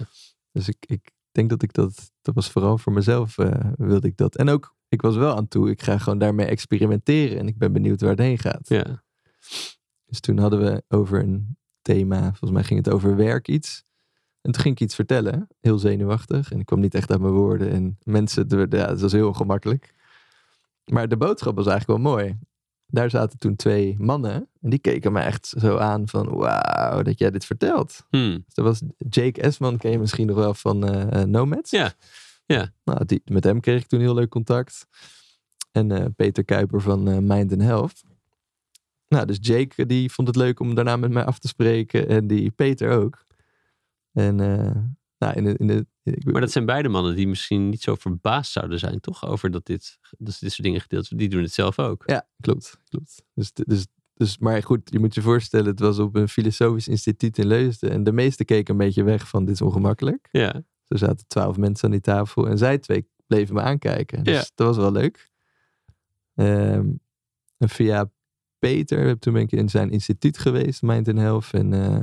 Dus ik, ik denk dat ik dat... Dat was vooral voor mezelf eh, wilde ik dat. En ook, ik was wel aan toe. Ik ga gewoon daarmee experimenteren. En ik ben benieuwd waar het heen gaat. ja. Dus toen hadden we over een thema, volgens mij ging het over werk iets. En toen ging ik iets vertellen, heel zenuwachtig. En ik kwam niet echt uit mijn woorden. En mensen, ja, het was heel ongemakkelijk. Maar de boodschap was eigenlijk wel mooi. Daar zaten toen twee mannen. En die keken me echt zo aan van, wauw, dat jij dit vertelt. Hmm. Dus dat was Jake Esman, ken je misschien nog wel van eh, Nomads? Ja, ja. Nou, die, met hem kreeg ik toen heel leuk contact. En eh, Peter Kuiper van Mind and Health. Nou, dus Jake die vond het leuk om daarna met mij af te spreken. En die Peter ook. En eh, nou, in de, in de, ik, Maar dat zijn beide mannen die misschien niet zo verbaasd zouden zijn, toch? Over dat dit, dat dit soort dingen gedeeld. Die doen het zelf ook. Ja, klopt. klopt. Dus, dus, dus, maar goed, je moet je voorstellen, het was op een filosofisch instituut in Leusden. En de meesten keken een beetje weg van dit is ongemakkelijk. Ja. Er zaten twaalf mensen aan die tafel en zij twee bleven me aankijken. Dus Ja. dat was wel leuk. Ehm, en via Peter, heb toen ben ik in zijn instituut geweest, Mind and Health. En eh,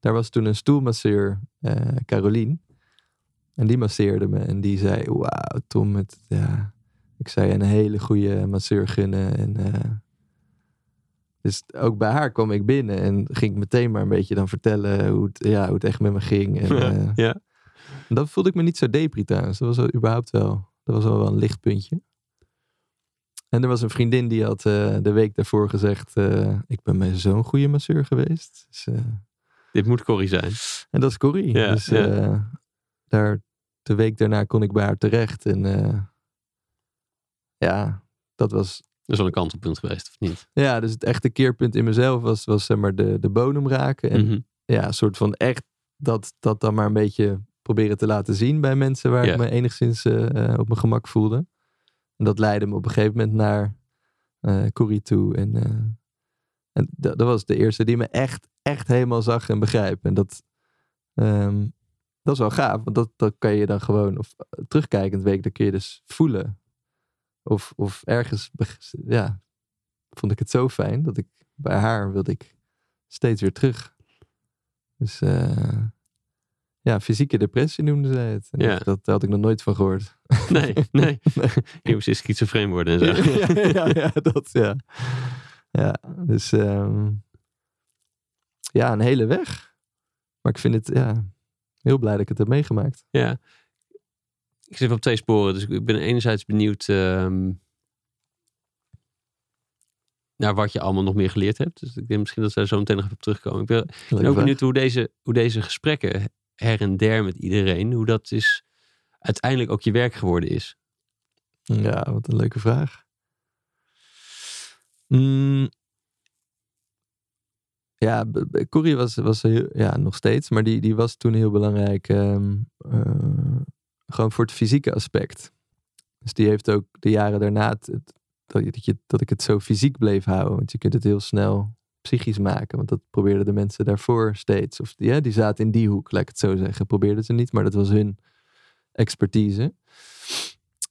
daar was toen een stoelmasseur, eh Carolien. En die masseerde me en die zei, wauw Tom, het, ja, ik zou je een hele goede masseur gunnen. En, eh, dus ook bij haar kwam ik binnen en ging ik meteen maar een beetje dan vertellen hoe het, ja, hoe het echt met me ging. En, eh, ja. en dat voelde ik me niet zo depri trouwens. Dat was wel überhaupt wel, dat was wel, wel een lichtpuntje. En er was een vriendin die had de week daarvoor gezegd, ik ben bij zo'n goede masseur geweest. Dus, Dit moet Corrie zijn. en dat is Corrie. Ja, dus ja. eh, daar, de week daarna kon ik bij haar terecht. En eh, ja, dat was, Dat is wel een kantelpunt geweest, of niet? ja, dus het echte keerpunt in mezelf was, was zeg maar de, de bodem raken. En Mhm. ja, een soort van echt dat, dat dan maar een beetje proberen te laten zien bij mensen waar ik me enigszins eh, op mijn gemak voelde. En dat leidde me op een gegeven moment naar eh Corrie toe. En, en dat, dat was de eerste die me echt, echt helemaal zag en begrijp. En dat, ehm, dat is wel gaaf, want dat, dat kan je dan gewoon, of eh, terugkijkend week, dat kun je dus voelen. Of, of ergens, ja, vond ik het zo fijn dat ik bij haar wilde ik steeds weer terug. Dus eh, ja, fysieke depressie noemde zij het. En Ja. dat, dat had ik nog nooit van gehoord. Nee, nee. Je moest eens schizofreen worden en zo. ja, ja, ja, dat ja. Ja, dus ehm, ja, een hele weg. Maar ik vind het, ja, heel blij dat ik het heb meegemaakt. Ja. Ik zit op twee sporen. Dus ik ben enerzijds benieuwd ehm, naar wat je allemaal nog meer geleerd hebt. Dus ik denk misschien dat we daar zo meteen nog even op terugkomen. Ik ben, ook vraag. benieuwd hoe deze, hoe deze gesprekken her en der met iedereen, hoe dat is uiteindelijk ook je werk geworden is. Ja, wat een leuke vraag. Mm. Ja, Corrie was, was ja, nog steeds, maar die, die was toen heel belangrijk. ehm, eh, gewoon voor het fysieke aspect. Dus die heeft ook de jaren daarna het, het- dat, je- dat, je, dat ik het zo fysiek bleef houden. Want je kunt het heel snel psychisch maken. Want dat probeerden de mensen daarvoor steeds. Of die, ja, die zaten in die hoek, laat ik het zo zeggen. Probeerden ze niet, maar dat was hun expertise.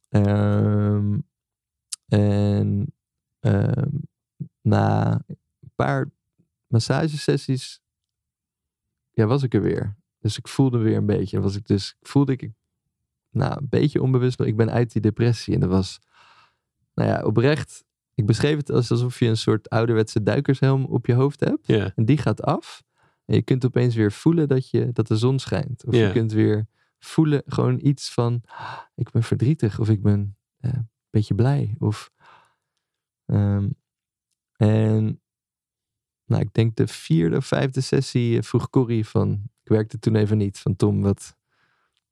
Ehm, en ehm, na een paar massagesessies ja, was ik er weer. Dus ik voelde weer een beetje. Was ik dus, voelde ik, nou, een beetje onbewust. Ik ben uit die depressie. En dat was, nou ja, oprecht. Ik beschreef het als alsof je een soort ouderwetse duikershelm op je hoofd hebt. En die gaat af. En je kunt opeens weer voelen dat, je, dat de zon schijnt. Of je kunt weer voelen gewoon iets van, "Ah, ik ben verdrietig. Of ik ben eh, een beetje blij. Of, ehm, en nou, ik denk de vierde of vijfde sessie eh, vroeg Corrie van, ik werkte toen even niet, van Tom, wat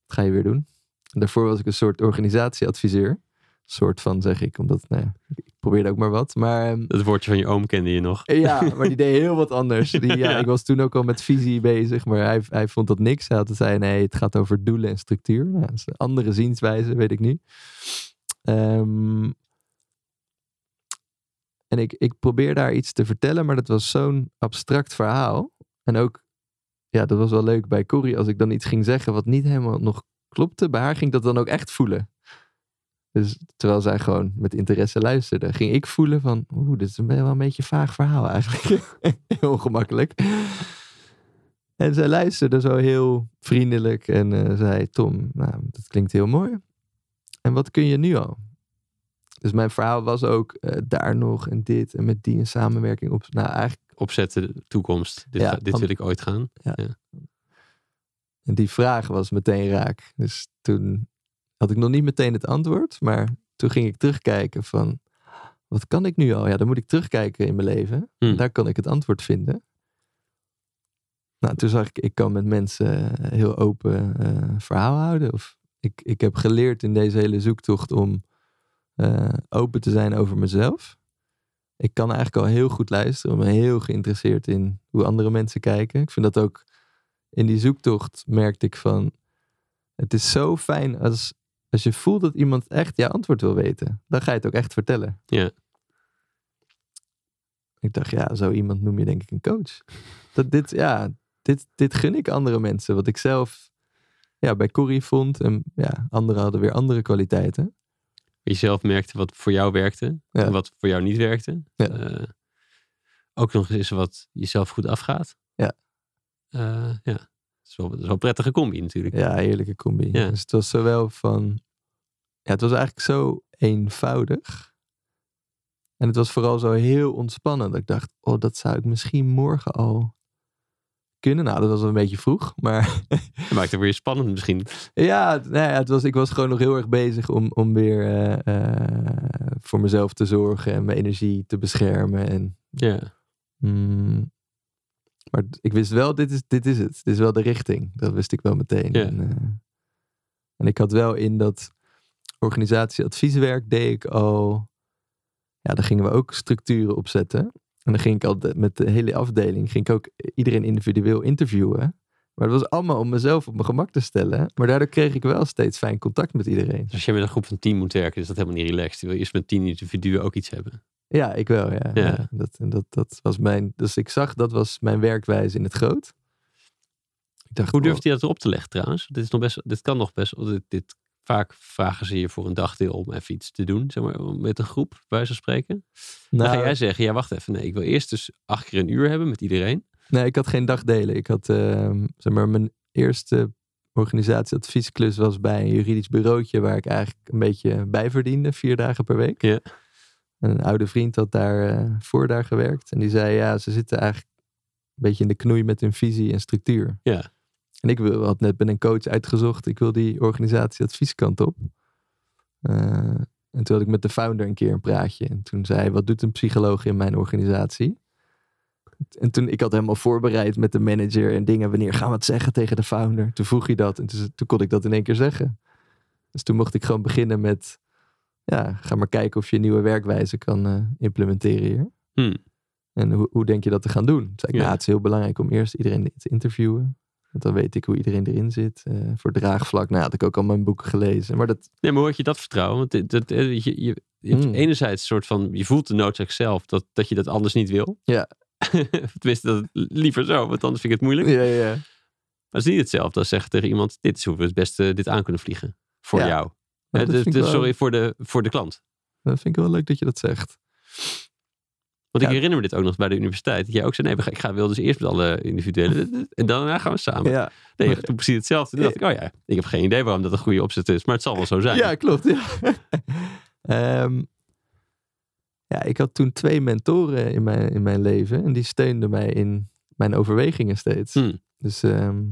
ga je weer doen? En daarvoor was ik een soort organisatieadviseur. Soort van, zeg ik, omdat, nou ja, ik probeerde ook maar wat. Maar ehm, Dat woordje van je oom kende je nog. ja, maar die deed heel wat anders. Die, ja, Ja. Ik was toen ook al met visie bezig, maar hij, hij vond dat niks. Hij had zei, nee, het gaat over doelen en structuur. Nou, dat is een andere zienswijze, weet ik nu. Ehm, en ik, ik probeer daar iets te vertellen, maar dat was zo'n abstract verhaal. En ook, ja, dat was wel leuk bij Corrie, als ik dan iets ging zeggen wat niet helemaal nog klopte. Bij haar ging dat dan ook echt voelen. Dus terwijl zij gewoon met interesse luisterde, ging ik voelen van, oeh, dit is wel een beetje een vaag verhaal eigenlijk. heel ongemakkelijk. En zij luisterde zo heel vriendelijk en eh, zei, Tom, nou, dat klinkt heel mooi. En wat kun je nu al? Dus mijn verhaal was ook eh, daar nog en dit en met die een samenwerking op. Nou, eigenlijk, Opzetten, de toekomst. Dit, Ja, dit van- wil ik ooit gaan. en die vraag was meteen raak. Dus toen had ik nog niet meteen het antwoord, maar toen ging ik terugkijken van, wat kan ik nu al? Ja, dan moet ik terugkijken in mijn leven. Hmm. Daar kan ik het antwoord vinden. Nou, toen zag ik, ik kan met mensen eh, heel open eh, verhaal houden. Of ik, ik heb geleerd in deze hele zoektocht om eh, open te zijn over mezelf. Ik kan eigenlijk al heel goed luisteren. Ik ben heel geïnteresseerd in hoe andere mensen kijken. Ik vind dat ook in die zoektocht merkte ik van... Het is zo fijn als, als je voelt dat iemand echt jouw antwoord wil weten. Dan ga je het ook echt vertellen. Ja. Ik dacht, ja, zo iemand noem je denk ik een coach. Dat dit, ja, dit, dit gun ik andere mensen. Wat ik zelf ja, bij Corrie vond. En ja, anderen hadden weer andere kwaliteiten. Je zelf merkte wat voor jou werkte. Ja. En wat voor jou niet werkte. Ja. Eh, ook nog eens wat jezelf goed afgaat. Ja. Eh, ja. Dat is, wel, dat is wel een prettige combi natuurlijk. Ja, heerlijke combi. Ja. Dus het was zowel van... Ja, het was eigenlijk zo eenvoudig. En het was vooral zo heel ontspannen. Dat ik dacht, oh, dat zou ik misschien morgen al kunnen. Nou, dat was wel een beetje vroeg. Maar Dat maakt het weer spannend misschien. ja, nou ja het was, ik was gewoon nog heel erg bezig om, om weer eh, eh, voor mezelf te zorgen. En mijn energie te beschermen. En Ja. Mm, maar ik wist wel, dit is, dit is het. Dit is wel de richting. Dat wist ik wel meteen. Ja. En, eh, en ik had wel in dat organisatieadvieswerk deed ik al... Ja, daar gingen we ook structuren opzetten. En dan ging ik al de- met de hele afdeling, ging ik ook iedereen individueel interviewen. Maar dat was allemaal om mezelf op mijn gemak te stellen. Maar daardoor kreeg ik wel steeds fijn contact met iedereen. Dus als je met een groep van tien moet werken, is dat helemaal niet relaxed. Je wil eerst met tien individuen ook iets hebben. Ja, ik wel, ja. Ja. ja. dat, dat, dat was mijn, dus ik zag, dat was mijn werkwijze in het groot. Ik dacht, Hoe oh, durft hij dat erop te leggen trouwens? Dit, is nog best, dit kan nog best. Dit, dit, vaak vragen ze je voor een dagdeel om even iets te doen. Zeg maar, met een groep, bij van spreken. Dan nou, ga jij zeggen, ja wacht even. Nee, ik wil eerst dus acht keer een uur hebben met iedereen. Nee, ik had geen dagdelen. Ik had, ehm, zeg maar, mijn eerste organisatieadviesklus was bij een juridisch bureautje waar ik eigenlijk een beetje bij verdiende, vier dagen per week. Ja. En een oude vriend had daar eh, voor daar gewerkt. En die zei, ja, ze zitten eigenlijk een beetje in de knoei met hun visie en structuur. Ja. En ik wil, had net ben een coach uitgezocht. Ik wil die organisatieadvieskant op. Eh, en toen had ik met de founder een keer een praatje. En toen zei hij, wat doet een psycholoog in mijn organisatie? En toen, ik had helemaal voorbereid met de manager en dingen. Wanneer gaan we het zeggen tegen de founder? Toen vroeg hij dat en toen, toen kon ik dat in één keer zeggen. Dus toen mocht ik gewoon beginnen met, ja, ga maar kijken of je nieuwe werkwijze kan eh, implementeren hier. Hm. En hoe, hoe denk je dat te gaan doen? Toen zei ik, Ja. nou, het is heel belangrijk om eerst iedereen te interviewen. Want dan weet ik hoe iedereen erin zit. Eh, voor draagvlak, nou had ik ook al mijn boeken gelezen. Maar dat, Nee, maar hoe had je dat vertrouwen? Want dat, eh, je, je, je hebt Mm. enerzijds een soort van, je voelt de noodzaak zelf dat, dat je dat anders niet wil. Ja. Tenminste, dat liever zo, want anders vind ik het moeilijk. ja, ja. Maar het is niet hetzelfde als zeggen tegen iemand, dit is hoe we het beste dit aan kunnen vliegen. Voor Ja. jou. Dat dus- dus wel- sorry, voor de, voor de klant. Dat vind ik wel leuk dat je dat zegt. Want ik Ja. herinner me dit ook nog bij de universiteit. Dat jij ook zei, nee, ik ga, wil dus eerst met alle individuele. En daarna gaan we samen. Ja, Nee, toen precies hetzelfde. Toen dacht ik, oh ja, ik heb geen idee waarom dat een goede opzet is. Maar het zal wel zo zijn. ja klopt. Ja. Ehm, ja, ik had toen twee mentoren in mijn, in mijn leven. En die steunden mij in mijn overwegingen steeds. Hmm. Dus ehm,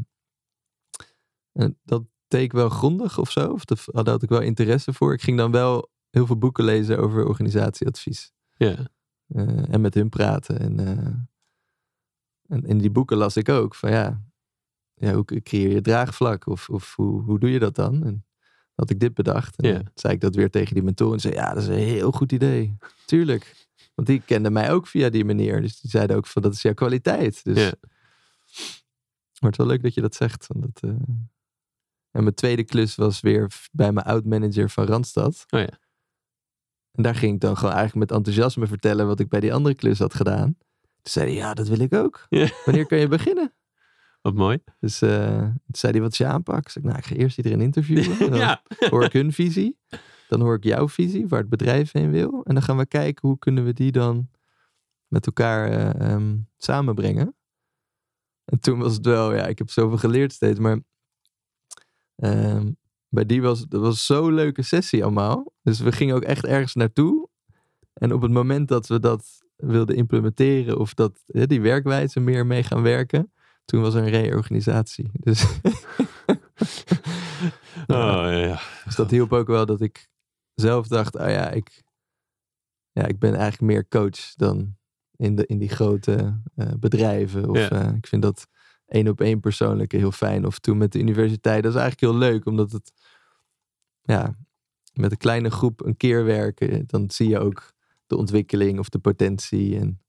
en dat deed ik wel grondig of zo. Of daar had ik wel interesse voor. Ik ging dan wel heel veel boeken lezen over organisatieadvies. Ja. Eh, en met hun praten. En, eh, en in die boeken las ik ook van ja, ja hoe creëer je draagvlak? Of, of hoe, hoe doe je dat dan? En had ik dit bedacht. En Ja. dan zei ik dat weer tegen die mentor. En zei ja, dat is een heel goed idee. Tuurlijk. Want die kende mij ook via die manier. Dus die zeiden ook van dat is jouw kwaliteit. Dus Ja. maar het is wel leuk dat je dat zegt. Want dat, eh, En mijn tweede klus was weer bij mijn oud-manager van Randstad. Oh ja. En daar ging ik dan gewoon eigenlijk met enthousiasme vertellen wat ik bij die andere klus had gedaan. Toen zei hij, ja, dat wil ik ook. Ja. Wanneer kan je beginnen? Wat mooi. Dus eh, toen zei hij, wat is je aanpak? Ik zei, nou, ik ga eerst iedereen interviewen. En Dan Ja. hoor ik hun visie. Dan hoor ik jouw visie, waar het bedrijf heen wil. En dan gaan we kijken, hoe kunnen we die dan met elkaar ehm, samenbrengen. En toen was het wel, ja, ik heb zoveel geleerd steeds. Maar ehm, bij die was, dat was zo'n leuke sessie allemaal. Dus we gingen ook echt ergens naartoe. En op het moment dat we dat wilden implementeren, of dat hè, die werkwijze meer mee gaan werken, toen was er een reorganisatie. Dus, Oh, ja. dus dat hielp ook wel dat ik zelf dacht, oh ja, ik, ja, ik ben eigenlijk meer coach dan in, de, in die grote eh, bedrijven. Of Ja. eh, ik vind dat één op één persoonlijke heel fijn. Of toen met de universiteit, dat is eigenlijk heel leuk, omdat het, ja, met een kleine groep een keer werken, dan zie je ook de ontwikkeling of de potentie. En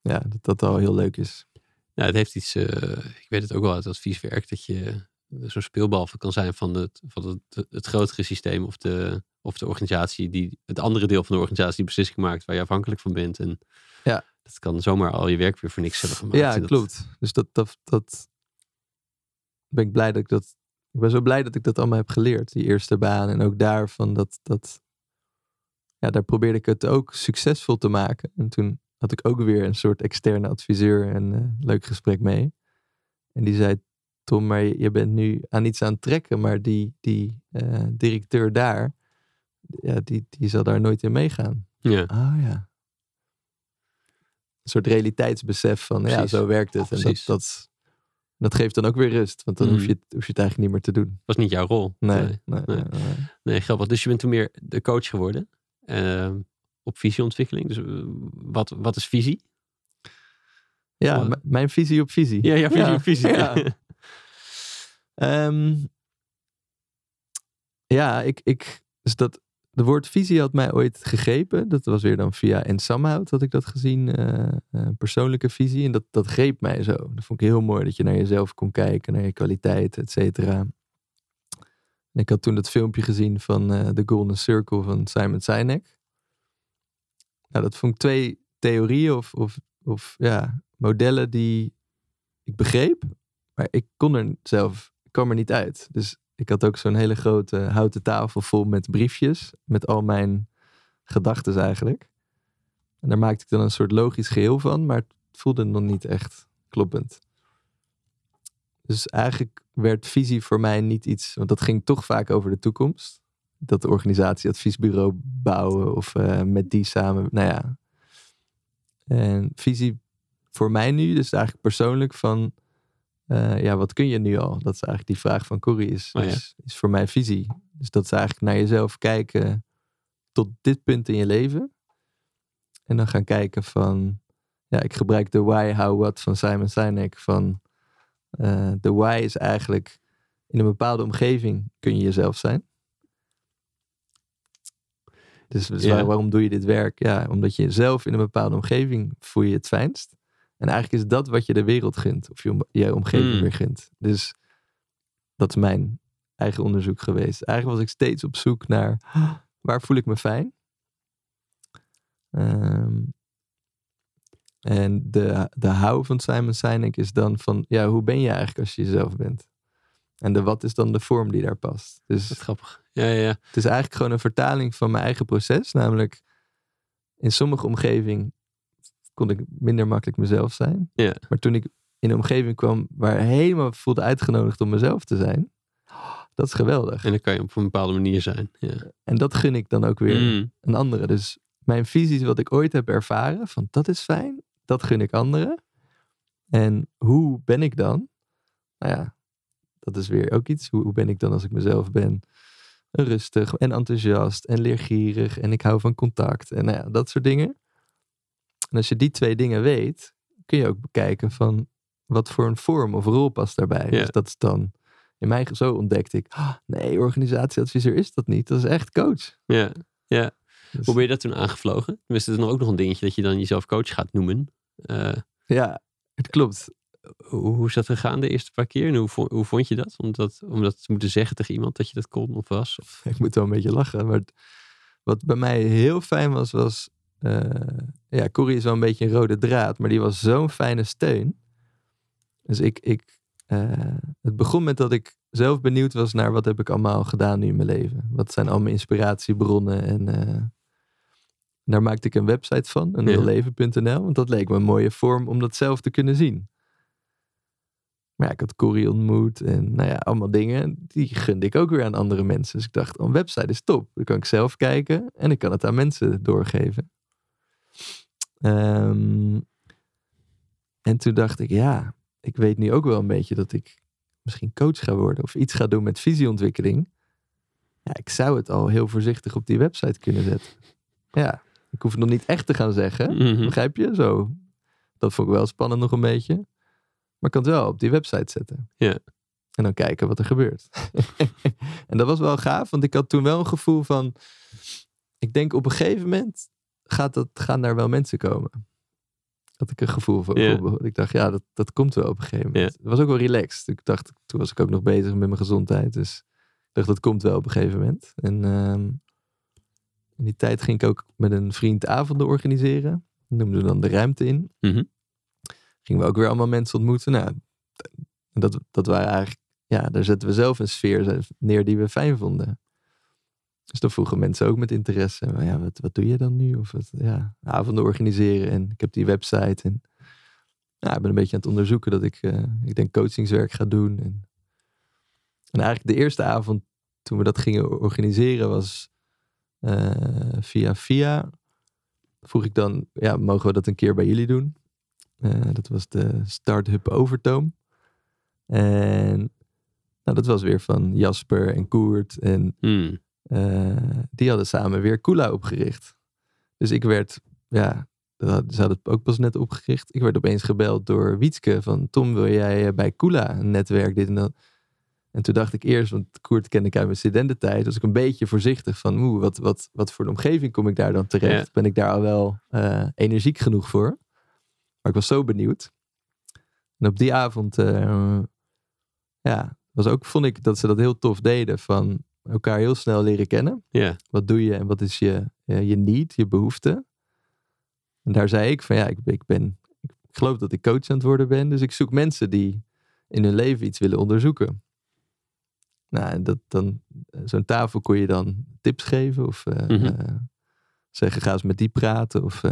ja, dat dat al heel leuk is. Ja, het heeft iets, eh, ik weet het ook wel uit advieswerk, dat je zo'n speelbal kan zijn van het, van het, het grotere systeem of de, of de organisatie, die, het andere deel van de organisatie die beslissing maakt waar je afhankelijk van bent. En Ja. Dat kan zomaar al je werk weer voor niks hebben gemaakt. Ja, dat- klopt. Dus dat, dat, dat ben ik blij dat ik dat. Ik ben zo blij dat ik dat allemaal heb geleerd, die eerste baan. En ook daarvan dat, dat. Ja, daar probeerde ik het ook succesvol te maken. En toen had ik ook weer een soort externe adviseur en eh, leuk gesprek mee. En die zei: Tom, maar je je bent nu aan iets aan het trekken, maar die, die eh, directeur daar, ja, die, die zal daar nooit in meegaan. Ja, Ah ja. Een soort realiteitsbesef van ja, zo werkt het. En dat, dat, dat geeft dan ook weer rust, want dan hoef, Mhm. je het, hoef je het eigenlijk niet meer te doen. was niet jouw rol. Nee, nee. nee, nee. nee, nee. Nee, grappig. Dus je bent toen meer de coach geworden ehm, op visieontwikkeling. Dus eh, wat, wat is visie? Ja, Oh. mijn visie op visie. Ja, ja, visie op visie. Ja, Ehm, ja ik, ik, dus dat, de woord visie had mij ooit gegrepen. Dat was weer dan via En had ik dat gezien. eh, eh, persoonlijke visie. En dat, dat greep mij zo. Dat vond ik heel mooi. Dat je naar jezelf kon kijken. Naar je kwaliteit, et cetera. En ik had toen dat filmpje gezien van eh The Golden Circle van Simon Sinek. Nou, dat vond ik twee theorieën of, of, of ja, modellen die ik begreep. Maar ik kon er zelf, ik kwam er niet uit. Dus ik had ook zo'n hele grote houten tafel vol met briefjes. Met al mijn gedachten eigenlijk. En daar maakte ik dan een soort logisch geheel van. Maar het voelde nog niet echt kloppend. Dus eigenlijk werd visie voor mij niet iets... Want dat ging toch vaak over de toekomst. Dat de organisatie adviesbureau bouwen. Of eh, met die samen... Nou ja. En visie voor mij nu, dus eigenlijk persoonlijk van... eh, ja, wat kun je nu al? Dat is eigenlijk die vraag van Corrie, is, Oh ja. is, is voor mij visie. Dus dat is eigenlijk naar jezelf kijken tot dit punt in je leven. En dan gaan kijken van... Ja, ik gebruik de why, how, what van Simon Sinek. Van eh, de why is eigenlijk... In een bepaalde omgeving kun je jezelf zijn. Dus, dus Ja. waarom doe je dit werk? Ja, omdat je zelf in een bepaalde omgeving voel je het fijnst. En eigenlijk is dat wat je de wereld gunt. Of je, om- je omgeving Mm. weer gunt. Dus dat is mijn eigen onderzoek geweest. Eigenlijk was ik steeds op zoek naar "Ah, waar voel ik me fijn. Ehm, en de, de how van Simon Sinek is dan van, ja, hoe ben je eigenlijk als je jezelf bent? En de wat is dan de vorm die daar past? Dus Wat grappig. Ja, ja, ja. het is eigenlijk gewoon een vertaling van mijn eigen proces. Namelijk, in sommige omgeving kon ik minder makkelijk mezelf zijn. Ja. Maar toen ik in een omgeving kwam waar helemaal voelde uitgenodigd om mezelf te zijn, dat is geweldig. En dan kan je op een bepaalde manier zijn. Ja. En dat gun ik dan ook weer Mm. een andere. Dus mijn visies, wat ik ooit heb ervaren, van dat is fijn, dat gun ik anderen. En hoe ben ik dan? Nou ja, dat is weer ook iets. Hoe, hoe ben ik dan als ik mezelf ben? Rustig en enthousiast en leergierig en ik hou van contact en nou ja, dat soort dingen. En als je die twee dingen weet, kun je ook bekijken van wat voor een vorm of rol past daarbij. Ja. Dus dat is dan, in mijn zo ontdekte ik, ah, nee, organisatieadviseur is dat niet. Dat is echt coach. Ja. ja. Dus- Hoe ben je dat toen aangevlogen? Tenminste, het is nog ook nog een dingetje dat je dan jezelf coach gaat noemen. Eh, Ja, het klopt. hoe, hoe is dat gegaan de eerste paar keer? En hoe, hoe vond je dat? Om, dat? om dat te moeten zeggen tegen iemand dat je dat kon of was? Of, Ik moet wel een beetje lachen. Maar wat bij mij heel fijn was, was... eh, ja, Corrie is wel een beetje een rode draad. Maar die was zo'n fijne steun. Dus ik... ik eh, het begon met dat ik zelf benieuwd was naar wat heb ik allemaal gedaan nu in mijn leven. Wat zijn al mijn inspiratiebronnen en... eh, daar maakte ik een website van, een Ja. nieuwleven.nl. Want dat leek me een mooie vorm om dat zelf te kunnen zien. Maar ja, ik had Corrie ontmoet en nou ja, allemaal dingen. Die gunde ik ook weer aan andere mensen. Dus ik dacht, een website is top. Dan kan ik zelf kijken en ik kan het aan mensen doorgeven. Ehm, en toen dacht ik, ja, ik weet nu ook wel een beetje dat ik misschien coach ga worden. Of iets ga doen met visieontwikkeling. Ja, ik zou het al heel voorzichtig op die website kunnen zetten. Ja, ik hoef het nog niet echt te gaan zeggen. Mhm. Begrijp je? Zo. Dat vond ik wel spannend nog een beetje. Maar ik kan het wel op die website zetten. Ja. En dan kijken wat er gebeurt. en dat was wel gaaf, want ik had toen wel een gevoel van... Ik denk op een gegeven moment gaat dat, gaan daar wel mensen komen. Had ik een gevoel van. Ik dacht, ja, dat, dat komt wel op een gegeven moment. Het was ook wel relaxed. Ik dacht, toen was ik ook nog bezig met mijn gezondheid. Dus ik dacht, dat komt wel op een gegeven moment. En ehm, in die tijd ging ik ook met een vriend avonden organiseren. Noemden we dan de ruimte in. Mhm. Gingen we ook weer allemaal mensen ontmoeten. Nou, dat, dat waren eigenlijk, ja, daar zetten we zelf een sfeer neer die we fijn vonden. Dus dan vroegen mensen ook met interesse, maar ja, wat, wat doe je dan nu? Of wat, ja, avonden organiseren en ik heb die website. En ik ben een beetje aan het onderzoeken dat ik, eh, ik denk coachingswerk ga doen. En, en eigenlijk de eerste avond toen we dat gingen organiseren was eh, via via. Vroeg ik dan, ja, mogen we dat een keer bij jullie doen? Eh, dat was de Startup Overtoom. En nou, dat was weer van Jasper en Koert. En Hmm. Eh, die hadden samen weer Kula opgericht. Dus ik werd, ja, ze hadden het ook pas net opgericht. Ik werd opeens gebeld door Wietske van Tom, wil jij eh, bij Kula een netwerk, dit en dat. En toen dacht ik eerst, want Koert kende ik uit mijn studententijd, was ik een beetje voorzichtig van, oeh, wat, wat, wat voor een omgeving kom ik daar dan terecht? Ja. Ben ik daar al wel eh, energiek genoeg voor? Maar ik was zo benieuwd. En op die avond, ja, was ook, vond ik dat ze dat heel tof deden van elkaar heel snel leren kennen. Ja. Wat doe je en wat is je, je need, je behoefte? En daar zei ik van ja, ik, ik ben, ik geloof dat ik coach aan het worden ben. Dus ik zoek mensen die in hun leven iets willen onderzoeken. Nou, dat dan, eh, zo'n tafel kon je dan tips geven of eh, Mhm. eh, zeggen ga eens met die praten. Of,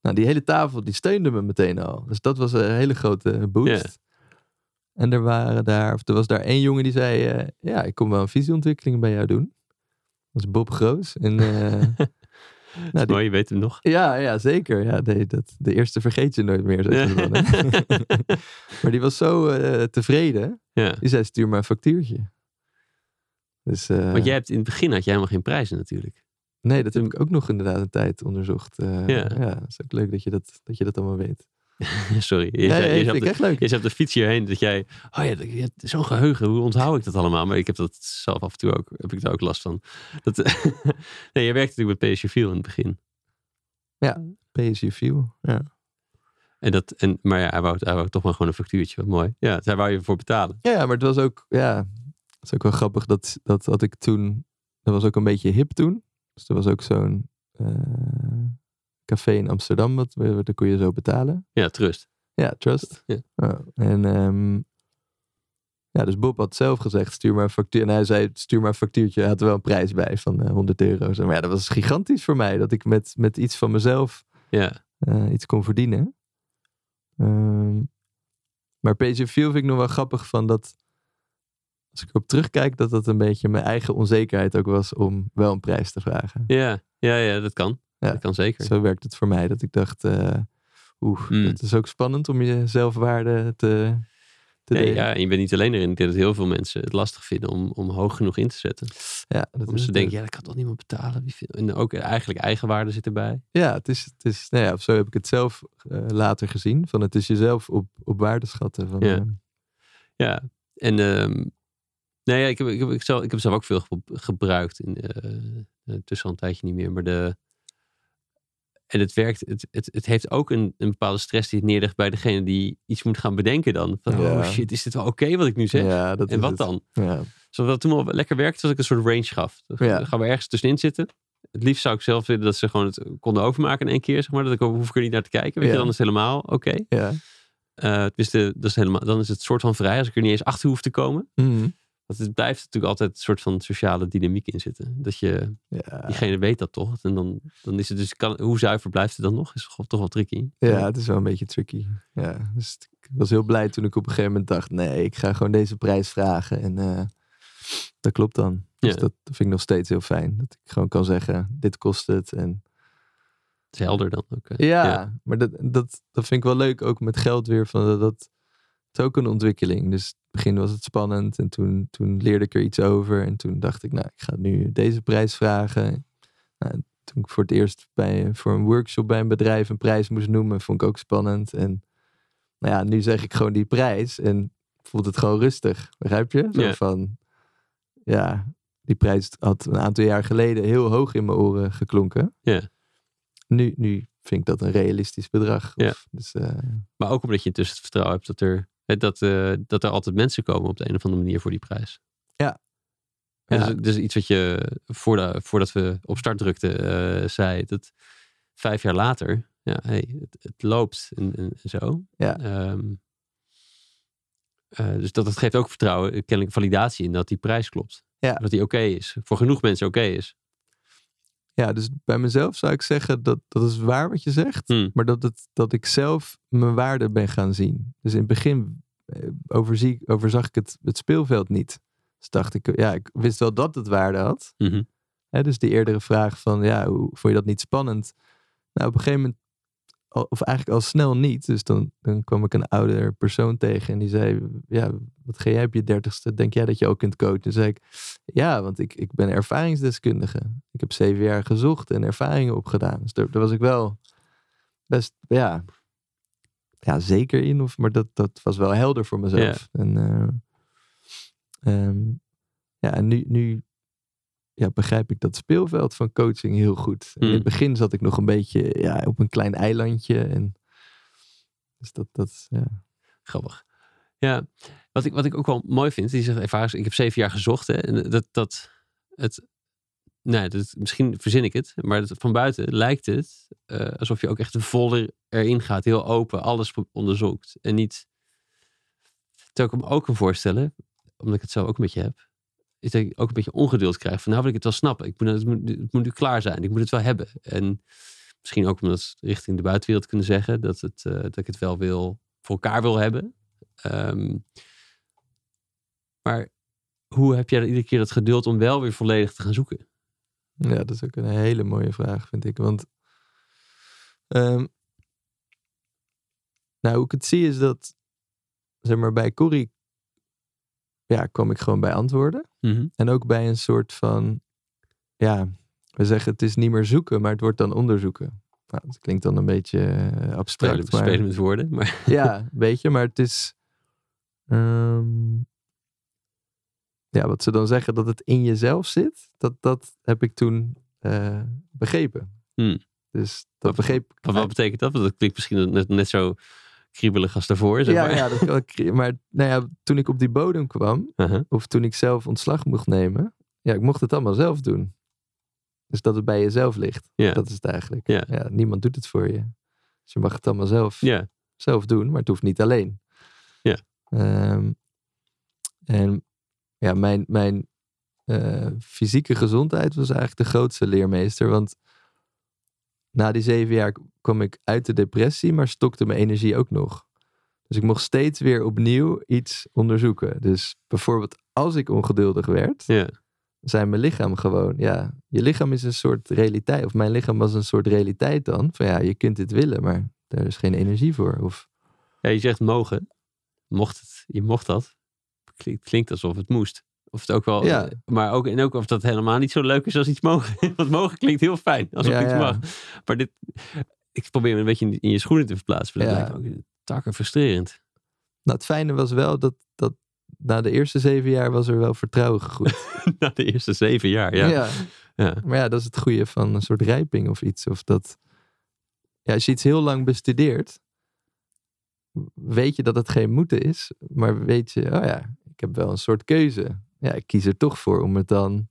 nou, die hele tafel die steunde me meteen al. Dus dat was een hele grote boost. En er waren daar, of er was daar één jongen die zei, eh, ja, ik kom wel een visieontwikkeling bij jou doen. Dat is Bob Groos. En, eh, Dat is die- mooi, je weet hem nog. ja, ja, zeker. Ja, nee, dat, de eerste vergeet je nooit meer. dan, maar die was zo eh, tevreden. Ja. Die zei, stuur maar een factuurtje. Dus, eh, Want jij hebt in het begin had jij helemaal geen prijzen natuurlijk. nee, dat heb ik ook nog inderdaad een tijd onderzocht. Eh, Ja. ja. dat is ook leuk dat je dat, dat, je dat allemaal weet. Sorry. Je, Ja, ja, je, vind zat ik de, echt leuk. je op de fiets hierheen dat jij... Oh ja, je hebt zo'n geheugen. Hoe onthoud ik dat allemaal? Maar ik heb dat zelf af en toe ook. Heb ik daar ook last van. Dat, nee, je werkte natuurlijk met View in het begin. PSG View. Ja. En dat, en, maar ja, hij wou, hij wou toch maar gewoon een factuurtje. Wat mooi. Ja, daar wou je voor betalen. ja, maar het was ook, ja, het is ook wel grappig. Dat, dat had ik toen, dat was ook een beetje hip toen. Dus er was ook zo'n eh, café in Amsterdam, wat, daar kon je zo betalen. Ja, trust. Ja, Trust. Ja. Ja, en ehm, ja, dus Bob had zelf gezegd, stuur maar een factuur. En hij zei, stuur maar een factuurtje. Hij had er wel een prijs bij van eh, 100 euro. Maar ja, dat was gigantisch voor mij. Dat ik met, met iets van mezelf Ja, eh, iets kon verdienen. Ehm, maar PSV vind ik nog wel grappig van dat, als ik erop terugkijk, dat dat een beetje mijn eigen onzekerheid ook was om wel een prijs te vragen. Ja, ja, ja dat kan. Ja. Dat kan zeker. Zo werkt het voor mij, dat ik dacht, eh oeh, Mm. dat is ook spannend om je zelfwaarde te, te Nee, ja, en je bent niet alleen erin. Ik denk dat heel veel mensen het lastig vinden om, om hoog genoeg in te zetten. Ja, dat Omdat ze denken, ja, dat kan toch niemand betalen. En ook eigenlijk eigenwaarde zit erbij. Ja, het is, het is, nou ja, zo heb ik het zelf eh, later gezien. Van het is jezelf op, op waarde schatten. Van, Ja. eh, Ja, en nee, ja, ik, heb, ik, heb, ik, zelf, ik heb zelf ook veel ge- gebruikt. In, eh eh, tussen al een tijdje niet meer. Maar de, en het werkt, het, het, het heeft ook een, een bepaalde stress die het neerlegt bij degene die iets moet gaan bedenken dan. Van, Ja. oh shit, is dit wel oké wat ik nu zeg? ja, en wat het. dan? Ja. Zoals dat toen wel lekker werkte, was ik een soort range gaf. Dan Ja. gaan we ergens tussenin zitten. Het liefst zou ik zelf willen dat ze gewoon het konden overmaken in één keer. Zeg maar. Dat ik, hoef ik er niet naar te kijken. Weet je, dan is het helemaal oké. Ja. Eh, tenminste, dat is helemaal, dan is het soort van vrij als ik er niet eens achter hoef te komen. Mhm. Want het blijft natuurlijk altijd een soort van sociale dynamiek in zitten. Dat je, ja. diegene weet dat toch. En dan, dan is het dus, kan, hoe zuiver blijft het dan nog? Is toch, wel tricky. Ja, het is wel een beetje tricky. Ja, dus ik was heel blij toen ik op een gegeven moment dacht: nee, ik ga gewoon deze prijs vragen. En eh, dat klopt dan. Dus Ja. dat vind ik nog steeds heel fijn. Dat ik gewoon kan zeggen: dit kost het. En Het is helder dan ook. hè? ja, maar dat, dat, dat vind ik wel leuk ook met geld weer. Van dat, dat is ook een ontwikkeling. Dus in het begin was het spannend en toen, toen leerde ik er iets over. En toen dacht ik: nou, ik ga nu deze prijs vragen. Nou, en toen ik voor het eerst bij, voor een workshop bij een bedrijf een prijs moest noemen, vond ik ook spannend. En nou ja, nu zeg ik gewoon die prijs en voelt het gewoon rustig. Begrijp je? Zo van, ja, die prijs had een aantal jaar geleden heel hoog in mijn oren geklonken. Ja. Nu, nu vind ik dat een realistisch bedrag. Ja. Dus, eh, Maar ook omdat je intussen het vertrouwen hebt dat er, dat, eh, dat er altijd mensen komen op de een of andere manier voor die prijs. Ja. Dus, dus iets wat je voordat, voordat we op start drukten eh, zei. Dat vijf jaar later, ja, hey, het, het loopt en, en zo. Ja. Ehm, eh, dus dat, dat geeft ook vertrouwen, kennelijk validatie in dat die prijs klopt. Ja. Dat die oké is. Voor genoeg mensen oké is. Ja, dus bij mezelf zou ik zeggen dat dat is waar wat je zegt. Hmm. Maar dat, het, dat ik zelf mijn waarde ben gaan zien. Dus in het begin eh, overzie, overzag ik het, het speelveld niet. Dus dacht ik, ja, ik wist wel dat het waarde had. Mhm. Dus die eerdere vraag van, ja, hoe vond je dat niet spannend? Nou, op een gegeven moment, of eigenlijk al snel niet. Dus dan, dan kwam ik een ouder persoon tegen en die zei, ja, wat ga jij op je dertigste? Denk jij dat je ook kunt coachen? Toen zei ik, ja, want ik, ik ben ervaringsdeskundige. Ik heb zeven jaar gezocht en ervaringen opgedaan. Dus daar, daar was ik wel best, ja, ja zeker in. Of, maar dat, dat was wel helder voor mezelf. En, eh, ehm, ja, en nu, nu ja, begrijp ik dat speelveld van coaching heel goed. In het begin zat ik nog een beetje ja, op een klein eilandje. En, dus dat, dat ja. Grappig. Ja, wat ik, wat ik ook wel mooi vind, die zegt ervarings, ik heb zeven jaar gezocht. Hè, en dat, dat het, nee, dat, misschien verzin ik het, maar van buiten lijkt het eh, alsof je ook echt vol er- erin gaat, heel open, alles onderzoekt. En niet, terwijl ik me ook kan voorstellen, omdat ik het zo ook een beetje heb, is dat ik ook een beetje ongeduld krijg. Van nou wil ik het wel snappen, ik moet, het, moet, het moet nu klaar zijn, ik moet het wel hebben. En misschien ook omdat het richting de buitenwereld kunnen zeggen, dat, het, eh, dat ik het wel wil, voor elkaar wil hebben. Ehm, maar hoe heb jij iedere keer dat geduld om wel weer volledig te gaan zoeken? Ja, dat is ook een hele mooie vraag, vind ik. Want ehm, nou, hoe ik het zie is dat, zeg maar, bij Corrie ja, kwam ik gewoon bij antwoorden. En ook bij een soort van, ja, we zeggen het is niet meer zoeken, maar het wordt dan onderzoeken. Nou, dat klinkt dan een beetje eh, Spelen, abstract. maar- spelen met woorden. Maar ja, een beetje, maar het is. ehm, ja, wat ze dan zeggen dat het in jezelf zit, dat, dat heb ik toen eh, begrepen. Hmm. Dus dat Wat- begreep ik. wat, wat betekent dat? Want dat klinkt misschien net, net zo kriebelig als daarvoor. Zeg ja, maar. ja, dat. Maar nou ja, toen ik op die bodem kwam, Uh-huh. of toen ik zelf ontslag mocht nemen, ja, ik mocht het allemaal zelf doen. Dus dat het bij jezelf ligt. Ja. Dat is het eigenlijk. Ja. niemand doet het voor je. Dus je mag het allemaal zelf ja. zelf doen, maar het hoeft niet alleen. Ja. Ehm, en ja, mijn, mijn eh, fysieke gezondheid was eigenlijk de grootste leermeester. Want na die zeven jaar kwam ik uit de depressie, maar stokte mijn energie ook nog. Dus ik mocht steeds weer opnieuw iets onderzoeken. Dus bijvoorbeeld als ik ongeduldig werd, Ja. zei mijn lichaam gewoon, ja, je lichaam is een soort realiteit. Of mijn lichaam was een soort realiteit dan. Van ja, je kunt dit willen, maar daar is geen energie voor. Of ja, je zegt mogen. Mocht het, je mocht dat. Klinkt, klinkt alsof het moest. Of het ook wel, Ja. maar ook, en ook of dat helemaal niet zo leuk is als iets mogen. Want mogen klinkt heel fijn, alsof Ja, iets ja. mag. Maar dit, ik probeer me een beetje in, in je schoenen te verplaatsen. Dat Ja. lijkt me ook takken frustrerend. Nou, het fijne was wel dat, dat na de eerste zeven jaar was er wel vertrouwen gegroeid. Na de eerste zeven jaar, ja. ja. Ja. Maar ja, dat is het goede van een soort rijping of iets. Of dat, ja, als je iets heel lang bestudeert, weet je dat het geen moeten is. Maar weet je, oh ja, ik heb wel een soort keuze. Ja, ik kies er toch voor om het dan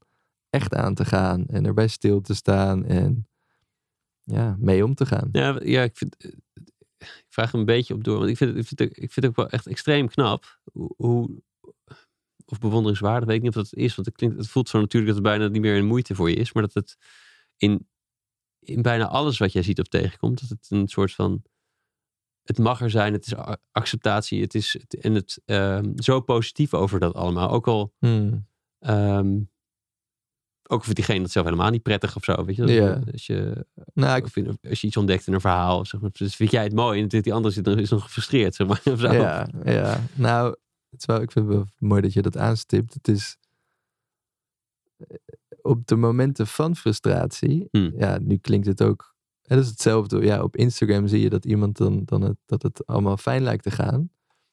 echt aan te gaan. En erbij stil te staan en ja, mee om te gaan. Ja, ja ik, vind, eh, ik vraag er een beetje op door. Want ik vind, het- ik vind, ik vind het ook wel echt extreem knap. Hoe, of bewonderingswaardig, weet ik niet of dat het is. Want het, klinkt, het voelt zo natuurlijk dat het bijna niet meer een moeite voor je is. Maar dat het in, in bijna alles wat jij ziet of tegenkomt. Dat het een soort van... Het mag er zijn, het is acceptatie. Het is, het- en het ehm, zo positief over dat allemaal. Ook al... Hmm. ehm, ook voor diegene dat zelf helemaal niet prettig of zo. Weet je? Ja. Als je Nou, ik, in- als je iets ontdekt in een verhaal, zeg maar, dus vind jij het mooi en die andere zit, is nog gefrustreerd, zeg maar. Of zo. ja, ja, nou, het is wel, ik vind het wel mooi dat je dat aanstipt. Het is eh, op de momenten van frustratie, Hmm. ja, nu klinkt het ook, het is hetzelfde. Ja, op Instagram zie je dat iemand dan, dan het, dat het allemaal fijn lijkt te gaan.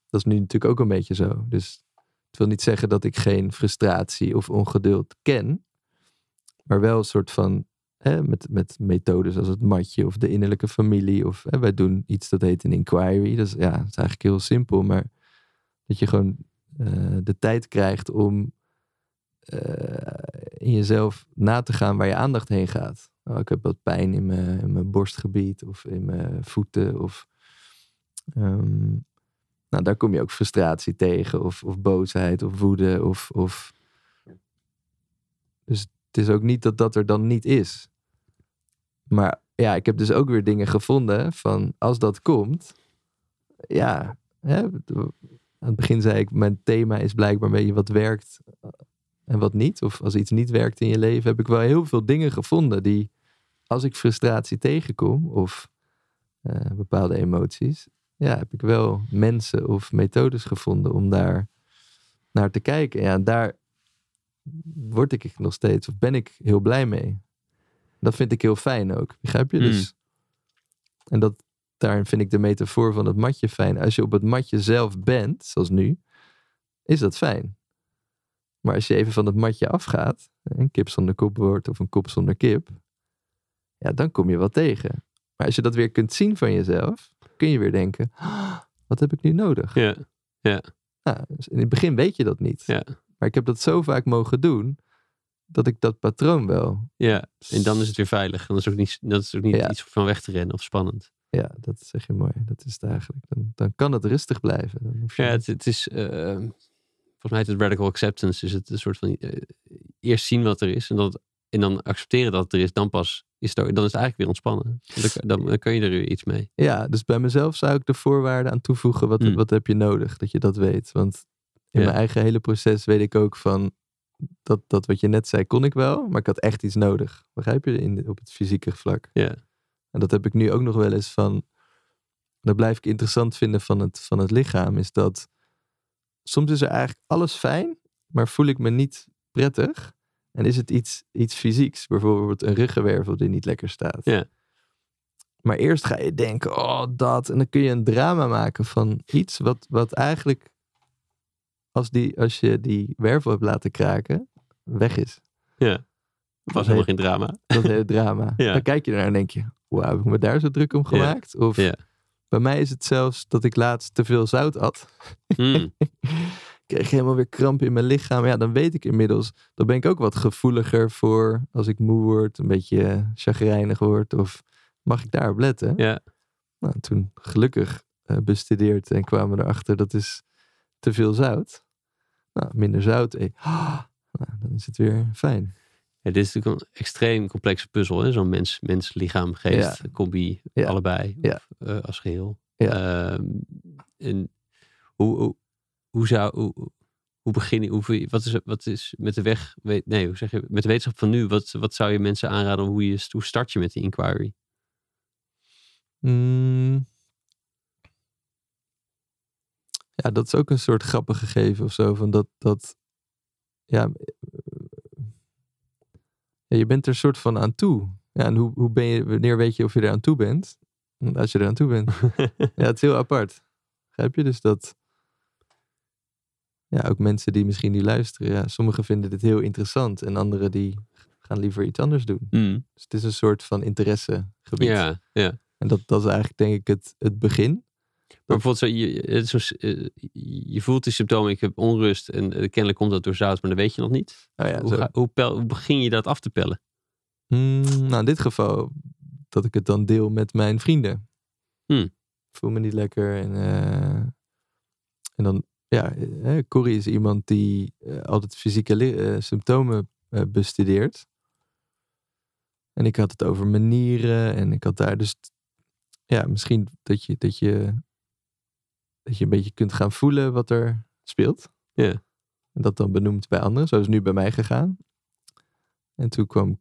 Dat is nu natuurlijk ook een beetje zo. Dus het wil niet zeggen dat ik geen frustratie of ongeduld ken, maar wel een soort van hè, met, met methodes als het matje of de innerlijke familie. Of hè, wij doen iets dat heet een inquiry. Dat is, ja, dat is eigenlijk heel simpel, maar dat je gewoon eh, de tijd krijgt om eh, in jezelf na te gaan waar je aandacht heen gaat. Oh, ik heb wat pijn in mijn, in mijn borstgebied of in mijn voeten. Of, ehm, nou, daar kom je ook frustratie tegen, of, of boosheid, of woede. Of, of... Dus het is ook niet dat dat er dan niet is. Maar ja, ik heb dus ook weer dingen gevonden van als dat komt, ja, hè, aan het begin zei ik, mijn thema is blijkbaar een beetje wat werkt eh, en wat niet. Of als iets niet werkt in je leven, heb ik wel heel veel dingen gevonden die, als ik frustratie tegenkom of eh, bepaalde emoties, ja, heb ik wel mensen of methodes gevonden om daar naar te kijken. Ja, daar word ik nog steeds, of ben ik heel blij mee. Dat vind ik heel fijn ook, begrijp je? Mm. Dus, en dat, daarin vind ik de metafoor van het matje fijn. Als je op het matje zelf bent, zoals nu, is dat fijn. Maar als je even van het matje afgaat, een kip zonder kop wordt of een kop zonder kip, ja, dan kom je wat tegen. Maar als je dat weer kunt zien van jezelf, kun je weer denken, "Ah, wat heb ik nu nodig? Ja, Nou, dus in het begin weet je dat niet. Ja. Maar ik heb dat zo vaak mogen doen, dat ik dat patroon wel. ja. En dan is het weer veilig. Dan is het ook niet, dat is ook niet Ja. iets van weg te rennen of spannend. Ja, dat zeg je mooi. Dat is het eigenlijk. Dan, dan kan het rustig blijven. Dan hoef je Ja, het, het is, eh, volgens mij is het radical acceptance. Is het een soort van, eh, eerst zien wat er is en, dat, en dan accepteren dat het er is. Dan pas is het, dan is het eigenlijk weer ontspannen. Dan, dan, dan kun je er weer iets mee. Ja, dus bij mezelf zou ik de voorwaarden aan toevoegen. Wat, Mm. wat heb je nodig? Dat je dat weet. Want in Ja. mijn eigen hele proces weet ik ook van... Dat, dat wat je net zei, kon ik wel. Maar ik had echt iets nodig. Begrijp je? In, op het fysieke vlak. Ja. En dat heb ik nu ook nog wel eens van... Dat blijf ik interessant vinden van het, van het lichaam. Is dat soms is er eigenlijk alles fijn. Maar voel ik me niet prettig. En is het iets, iets fysieks. Bijvoorbeeld een ruggenwervel die niet lekker staat. Ja. Maar eerst ga je denken, oh dat. En dan kun je een drama maken van iets wat, wat eigenlijk, als, die, als je die wervel hebt laten kraken, weg is. Ja. Het was helemaal geen drama. Dat hele drama. Ja. Dan kijk je ernaar en denk je, wauw, heb ik me daar zo druk om gemaakt? Of Ja. bij mij is het zelfs dat ik laatst te veel zout at. Mm. kreeg helemaal weer kramp in mijn lichaam. Ja, dan weet ik inmiddels, dan ben ik ook wat gevoeliger voor als ik moe word, een beetje chagrijnig word. Of mag ik daarop letten? Ja. Nou, toen gelukkig eh, bestudeerd en kwamen we erachter dat is te veel zout. Nou, minder zout. eh, ah, nou, dan is het weer fijn. Dit is natuurlijk een extreem complexe puzzel? Zo'n mens, mens, lichaam, geest, combi, Ja. allebei Ja. of, eh, als geheel. Ja. Ehm, en hoe, hoe, hoe zou, hoe, hoe begin je, hoe, wat, is, wat is met de weg, weet- nee, hoe zeg je, met de wetenschap van nu, wat, wat zou je mensen aanraden, hoe, je, hoe start je met die inquiry? Mm. Ja, dat is ook een soort grappig gegeven of zo. Van dat, dat ja, eh, ja, je bent er soort van aan toe. Ja, en hoe, hoe ben je, wanneer weet je of je er aan toe bent? Als je er aan toe bent. Ja, het is heel apart. Begrijp je? Dus dat. Ja, ook mensen die misschien niet luisteren. Ja, sommigen vinden dit heel interessant. En anderen die gaan liever iets anders doen. Mm. Dus het is een soort van interessegebied. Ja, ja. En dat, dat is eigenlijk denk ik het, het begin. Maar bijvoorbeeld, zo, je, zo, eh, je voelt die symptomen, ik heb onrust en eh, kennelijk komt dat door zout, maar dat weet je nog niet. Oh ja, hoe, ga- hoe, pel- hoe begin je dat af te pellen? Mm, nou, in dit geval dat ik het dan deel met mijn vrienden. Hmm. Ik voel me niet lekker. En, eh, en dan, ja, Corrie is iemand die altijd fysieke symptomen bestudeert. En ik had het over manieren en ik had daar dus, ja, misschien dat je, dat je, dat je een beetje kunt gaan voelen wat er speelt. Ja. En dat dan benoemt bij anderen. Zo is het nu bij mij gegaan. En toen kwam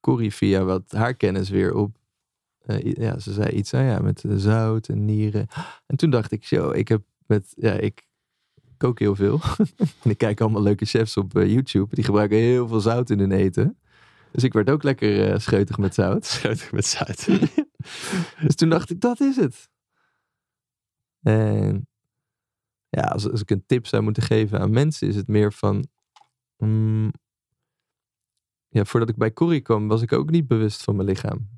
Corrie via wat haar kennis weer op. eh, ja, ze zei iets, nou ja, met eh, zout en nieren. En toen dacht ik, zo, ik heb met, ja, ik kook heel veel. en ik kijk allemaal leuke chefs op eh, YouTube. Die gebruiken heel veel zout in hun eten. Dus ik werd ook lekker scheutig met zout. Scheutig met zout. Dus toen dacht ik, dat is het. En ja, als, als ik een tip zou moeten geven aan mensen, is het meer van. mm, ja, voordat ik bij Corrie kwam, was ik ook niet bewust van mijn lichaam.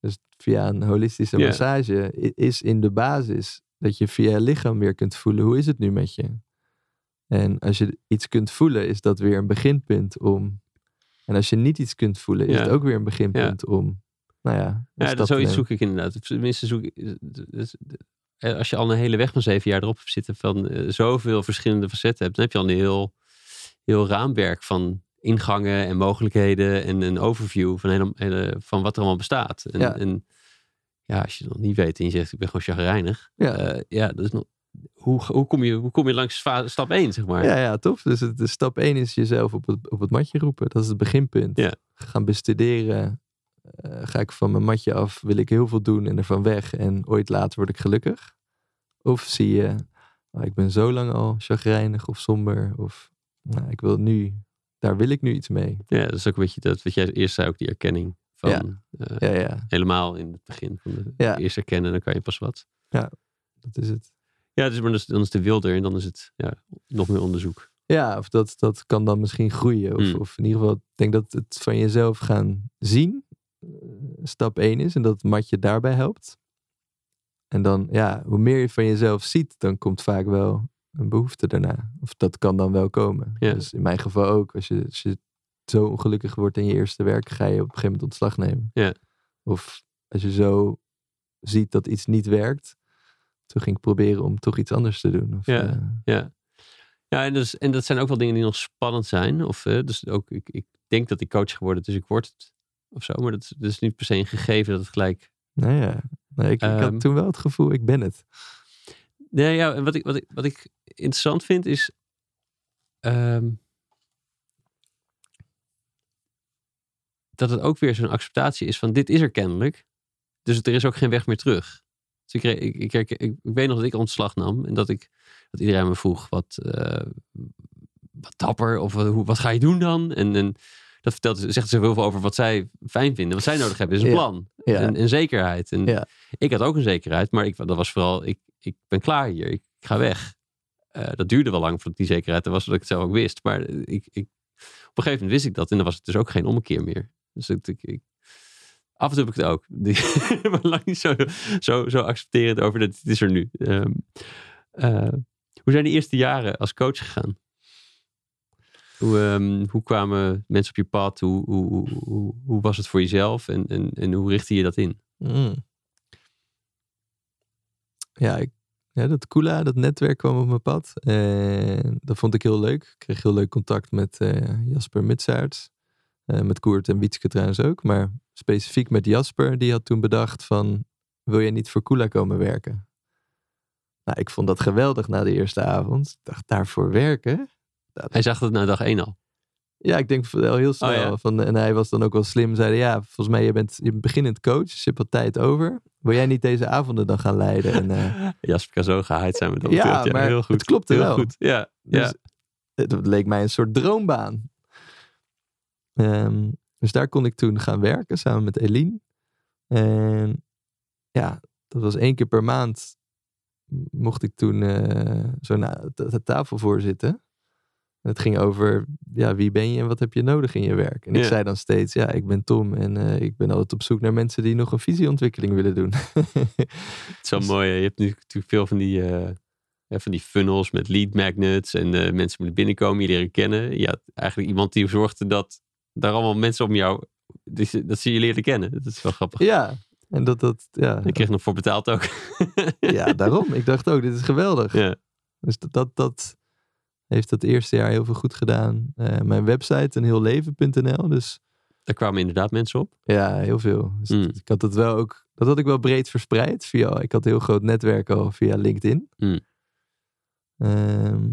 Dus via een holistische massage is in de basis dat je via je lichaam weer kunt voelen hoe is het nu met je. En als je iets kunt voelen, is dat weer een beginpunt om. En als je niet iets kunt voelen, is het ook weer een beginpunt om. Nou ja, Ja, dat zoiets zoek ik inderdaad. Tenminste, zoek ik. dus- Als je al een hele weg van zeven jaar erop hebt zitten van eh, zoveel verschillende facetten hebt, dan heb je al een heel, heel raamwerk van ingangen en mogelijkheden en een overview van, hele, hele- van wat er allemaal bestaat. En, Ja. en ja, als je nog niet weet en je zegt ik ben gewoon chagrijnig. Ja. eh, ja, dat is nog. Hoe, hoe, kom je, hoe kom je langs stap 1, zeg maar? Ja, ja, tof. Dus het, de stap 1 is jezelf op het, op het matje roepen. Dat is het beginpunt. Ja. Gaan bestuderen. Eh, ga ik van mijn matje af, wil ik heel veel doen en ervan weg. En ooit later word ik gelukkig. Of zie je, oh, ik ben zo lang al chagrijnig of somber. Of nou, ik wil nu, daar wil ik nu iets mee. Ja, dat is ook een beetje dat wat jij eerst zei, ook die erkenning van Ja. eh, Ja, ja, helemaal in het begin van de Ja. eerst erkennen, dan kan je pas wat. dat is het. Ja, dus, maar dan is, de wilder en dan is het ja, nog meer onderzoek. Ja, of dat, dat kan dan misschien groeien. Of, Mm. of in ieder geval, ik denk dat het van jezelf gaan zien stap 1 is. En dat het matje daarbij helpt. En dan, ja, hoe meer je van jezelf ziet, dan komt vaak wel een behoefte daarna. Of dat kan dan wel komen. Ja. Dus in mijn geval ook. Als je, als je zo ongelukkig wordt in je eerste werk, ga je op een gegeven moment ontslag nemen. Ja. Of als je zo ziet dat iets niet werkt, toen ging ik proberen om toch iets anders te doen. Of, Ja. eh, Ja, ja en, dus, en dat zijn ook wel dingen die nog spannend zijn. Of, eh, dus ook, ik, ik denk dat ik coach geworden, dus ik word het. Of zo, maar dat is, dat is niet per se een gegeven dat het gelijk Nou ja, nee, ik, ik Ehm. had toen wel het gevoel, ik ben het. Nee, ja, en wat ik, wat ik, wat ik interessant vind is. ehm, dat het ook weer zo'n acceptatie is van dit is er kennelijk. Dus er is ook geen weg meer terug. Dus ik, ik, ik, ik, weet nog dat ik ontslag nam en dat, ik, dat iedereen me vroeg wat, eh, wat dapper of wat, hoe, wat ga je doen dan? En, en dat vertelt, zegt ze heel veel over wat zij fijn vinden. Wat zij nodig hebben is een Ja. plan Ja, en, en zekerheid. En Ja. ik had ook een zekerheid, maar ik, dat was vooral, ik, ik ben klaar hier, ik ga weg. Eh, dat duurde wel lang voordat die zekerheid er was, zodat ik het zelf ook wist. Maar ik, ik, op een gegeven moment wist ik dat en dan was het dus ook geen ommekeer meer. Dus ik, ik, af en toe heb ik het ook. Die, maar lang niet zo, zo, zo accepterend over dat het is er nu. Ehm, eh, hoe zijn de eerste jaren als coach gegaan? Hoe, ehm, hoe kwamen mensen op je pad? Hoe, hoe, hoe, was het voor jezelf? En, en, en hoe richtte je dat in? Mm. Ja, ik, dat Kula, dat netwerk kwam op mijn pad. En dat vond ik heel leuk. Ik kreeg heel leuk contact met eh, Jasper Mitsaerts. Eh, met Koert en Wietske trouwens ook. Maar specifiek met Jasper, die had toen bedacht van... Wil je niet voor Kula komen werken? Nou, ik vond dat geweldig na de eerste avond. Ik dacht, daarvoor werken? Dat- Hij zag het na dag één al. Ja, ik denk wel heel snel. Oh, ja. van, en hij was dan ook wel slim. Zeiden, ja, volgens mij, je bent, je bent beginnend coach. Dus je hebt wat tijd over. Wil jij niet deze avonden dan gaan leiden? En, eh, Jasper kan zo gehaaid zijn met dat Ja, beeld. maar heel goed. het klopte heel wel. goed. Ja, Dus ja. het leek mij een soort droombaan. Ehm, dus daar kon ik toen gaan werken samen met Eline. En ja, dat was één keer per maand mocht ik toen eh, zo na de tafel voorzitten. En het ging over, ja, wie ben je en wat heb je nodig in je werk? En ik Ja. zei dan steeds, ja, ik ben Tom en eh, ik ben altijd op zoek naar mensen die nog een visieontwikkeling willen doen. Het is wel Dus- mooi. Je hebt nu natuurlijk veel van die, eh, ja, van die funnels met lead magnets. En eh, mensen moeten binnenkomen, je leren kennen. Had eigenlijk iemand die zorgde dat daar allemaal mensen om jou, dus, dat ze je leerden kennen. Dat is wel grappig. ja, en dat, dat, ja, Ik kreeg nog voor betaald ook. ja, daarom. Ik dacht ook, dit is geweldig. ja. Dus dat, dat, dat heeft dat eerste jaar heel veel goed gedaan. Eh, mijn website, een heel leven.nl. Dus Daar kwamen inderdaad mensen op. ja, heel veel. Dus Mm. Ik had het wel ook, dat had ik wel breed verspreid. Via, ik had een heel groot netwerk al via LinkedIn. Mm. Ehm,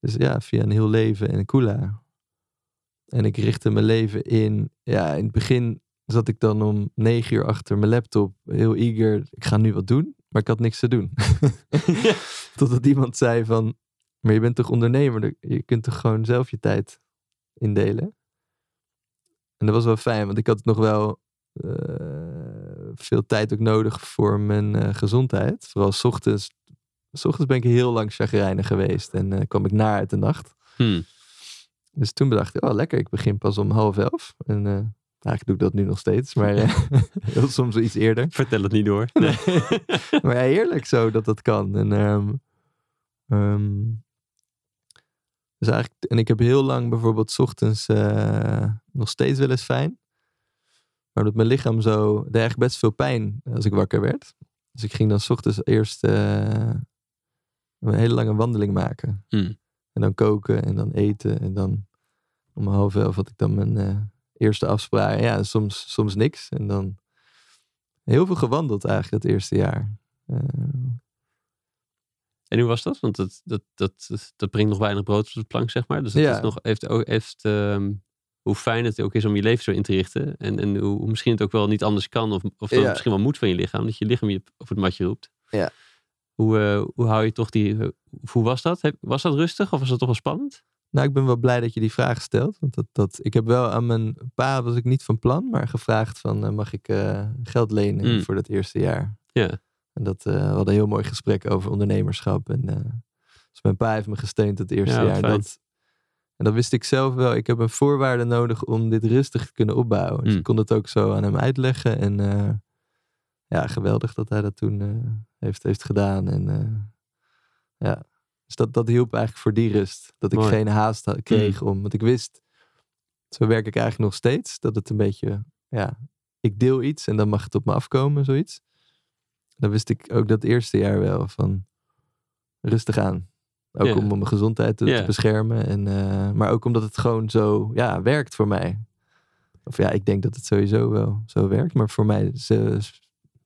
dus ja, via een heel leven en Kula. En ik richtte mijn leven in, ja, in het begin zat ik dan om negen uur achter mijn laptop, heel eager. Ik ga nu wat doen, maar ik had niks te doen. Totdat iemand zei van, maar je bent toch ondernemer, je kunt toch gewoon zelf je tijd indelen. En dat was wel fijn, want ik had nog wel eh, veel tijd ook nodig voor mijn eh, gezondheid. Vooral 's ochtends. 's ochtends ben ik heel lang chagrijnig geweest en eh, kwam ik naar uit de nacht. Hmm. Dus toen bedacht ik, oh lekker, ik begin pas om half elf. En eigenlijk doe ik dat nu nog steeds, maar heel soms iets eerder. Vertel het niet door. Nee. maar ja, heerlijk zo dat dat kan. En, ehm, ehm, dus eigenlijk, en ik heb heel lang bijvoorbeeld 's ochtends eh, nog steeds wel eens fijn. Maar omdat mijn lichaam zo, deed eigenlijk best veel pijn als ik wakker werd. Dus ik ging dan 's ochtends eerst eh, een hele lange wandeling maken. Hmm. En dan koken en dan eten. En dan om half elf had ik dan mijn eh, eerste afspraak. Ja, soms, soms niks. En dan heel veel gewandeld eigenlijk het eerste jaar. En hoe was dat? Want dat, dat, dat, dat brengt nog weinig brood op de plank, zeg maar. Dus Ja. is nog, heeft ook, heeft, ehm, hoe fijn het ook is om je leven zo in te richten. En, en hoe, misschien het ook wel niet anders kan. Of, of dat Ja. misschien wel moet van je lichaam. Dat je lichaam je op het matje roept. Ja. Hoe, eh, hoe hou je toch die... hoe was dat? Was dat rustig of was dat toch wel spannend? nou, ik ben wel blij dat je die vraag stelt. Want dat, dat, ik heb wel aan mijn pa, was ik niet van plan, maar gevraagd van eh, mag ik eh, geld lenen Mm. voor dat eerste jaar. Ja. En dat, eh, we hadden een heel mooi gesprek over ondernemerschap. En, eh, dus mijn pa heeft me gesteund het eerste Ja, jaar. fijn. Dat, en dat wist ik zelf wel. Ik heb een voorwaarde nodig om dit rustig te kunnen opbouwen. Dus Mm. ik kon het ook zo aan hem uitleggen. En eh, ja, geweldig dat hij dat toen heeft, heeft gedaan. En ja, dus dat, dat hielp eigenlijk voor die rust. Dat ik Mooi. geen haast had- kreeg om. Want ik wist, zo werk ik eigenlijk nog steeds. Dat het een beetje, ja, ik deel iets en dan mag het op me afkomen, zoiets. Dan wist ik ook dat eerste jaar wel van rustig aan. Ook om mijn gezondheid te, beschermen. En, eh, maar ook omdat het gewoon zo ja, werkt voor mij. Of ja, ik denk dat het sowieso wel zo werkt. Maar voor mij is eh,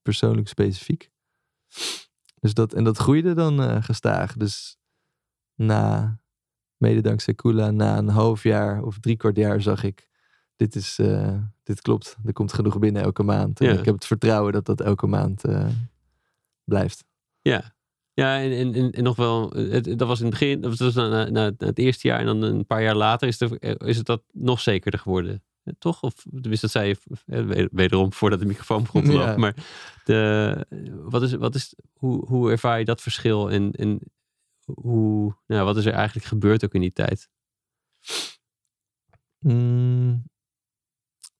persoonlijk specifiek. Dus dat, en dat groeide dan eh, gestaag. Dus na, mede dankzij Kula, na een half jaar of drie kwart jaar zag ik... Dit, is, dit klopt, er komt genoeg binnen elke maand. En ik heb het vertrouwen dat dat elke maand blijft. Ja. Ja, en, en, en, nog wel, het, dat was in het begin, dat was na, na, het eerste jaar en dan een paar jaar later is, de, is het dat nog zekerder geworden. Eh, Toch? Of tenminste, dat zei je eh, wed- wederom voordat de microfoon begon te Ja. lopen. Maar de, wat is, wat is, hoe, hoe ervaar je dat verschil en, en hoe, nou, wat is er eigenlijk gebeurd ook in die tijd? Mm.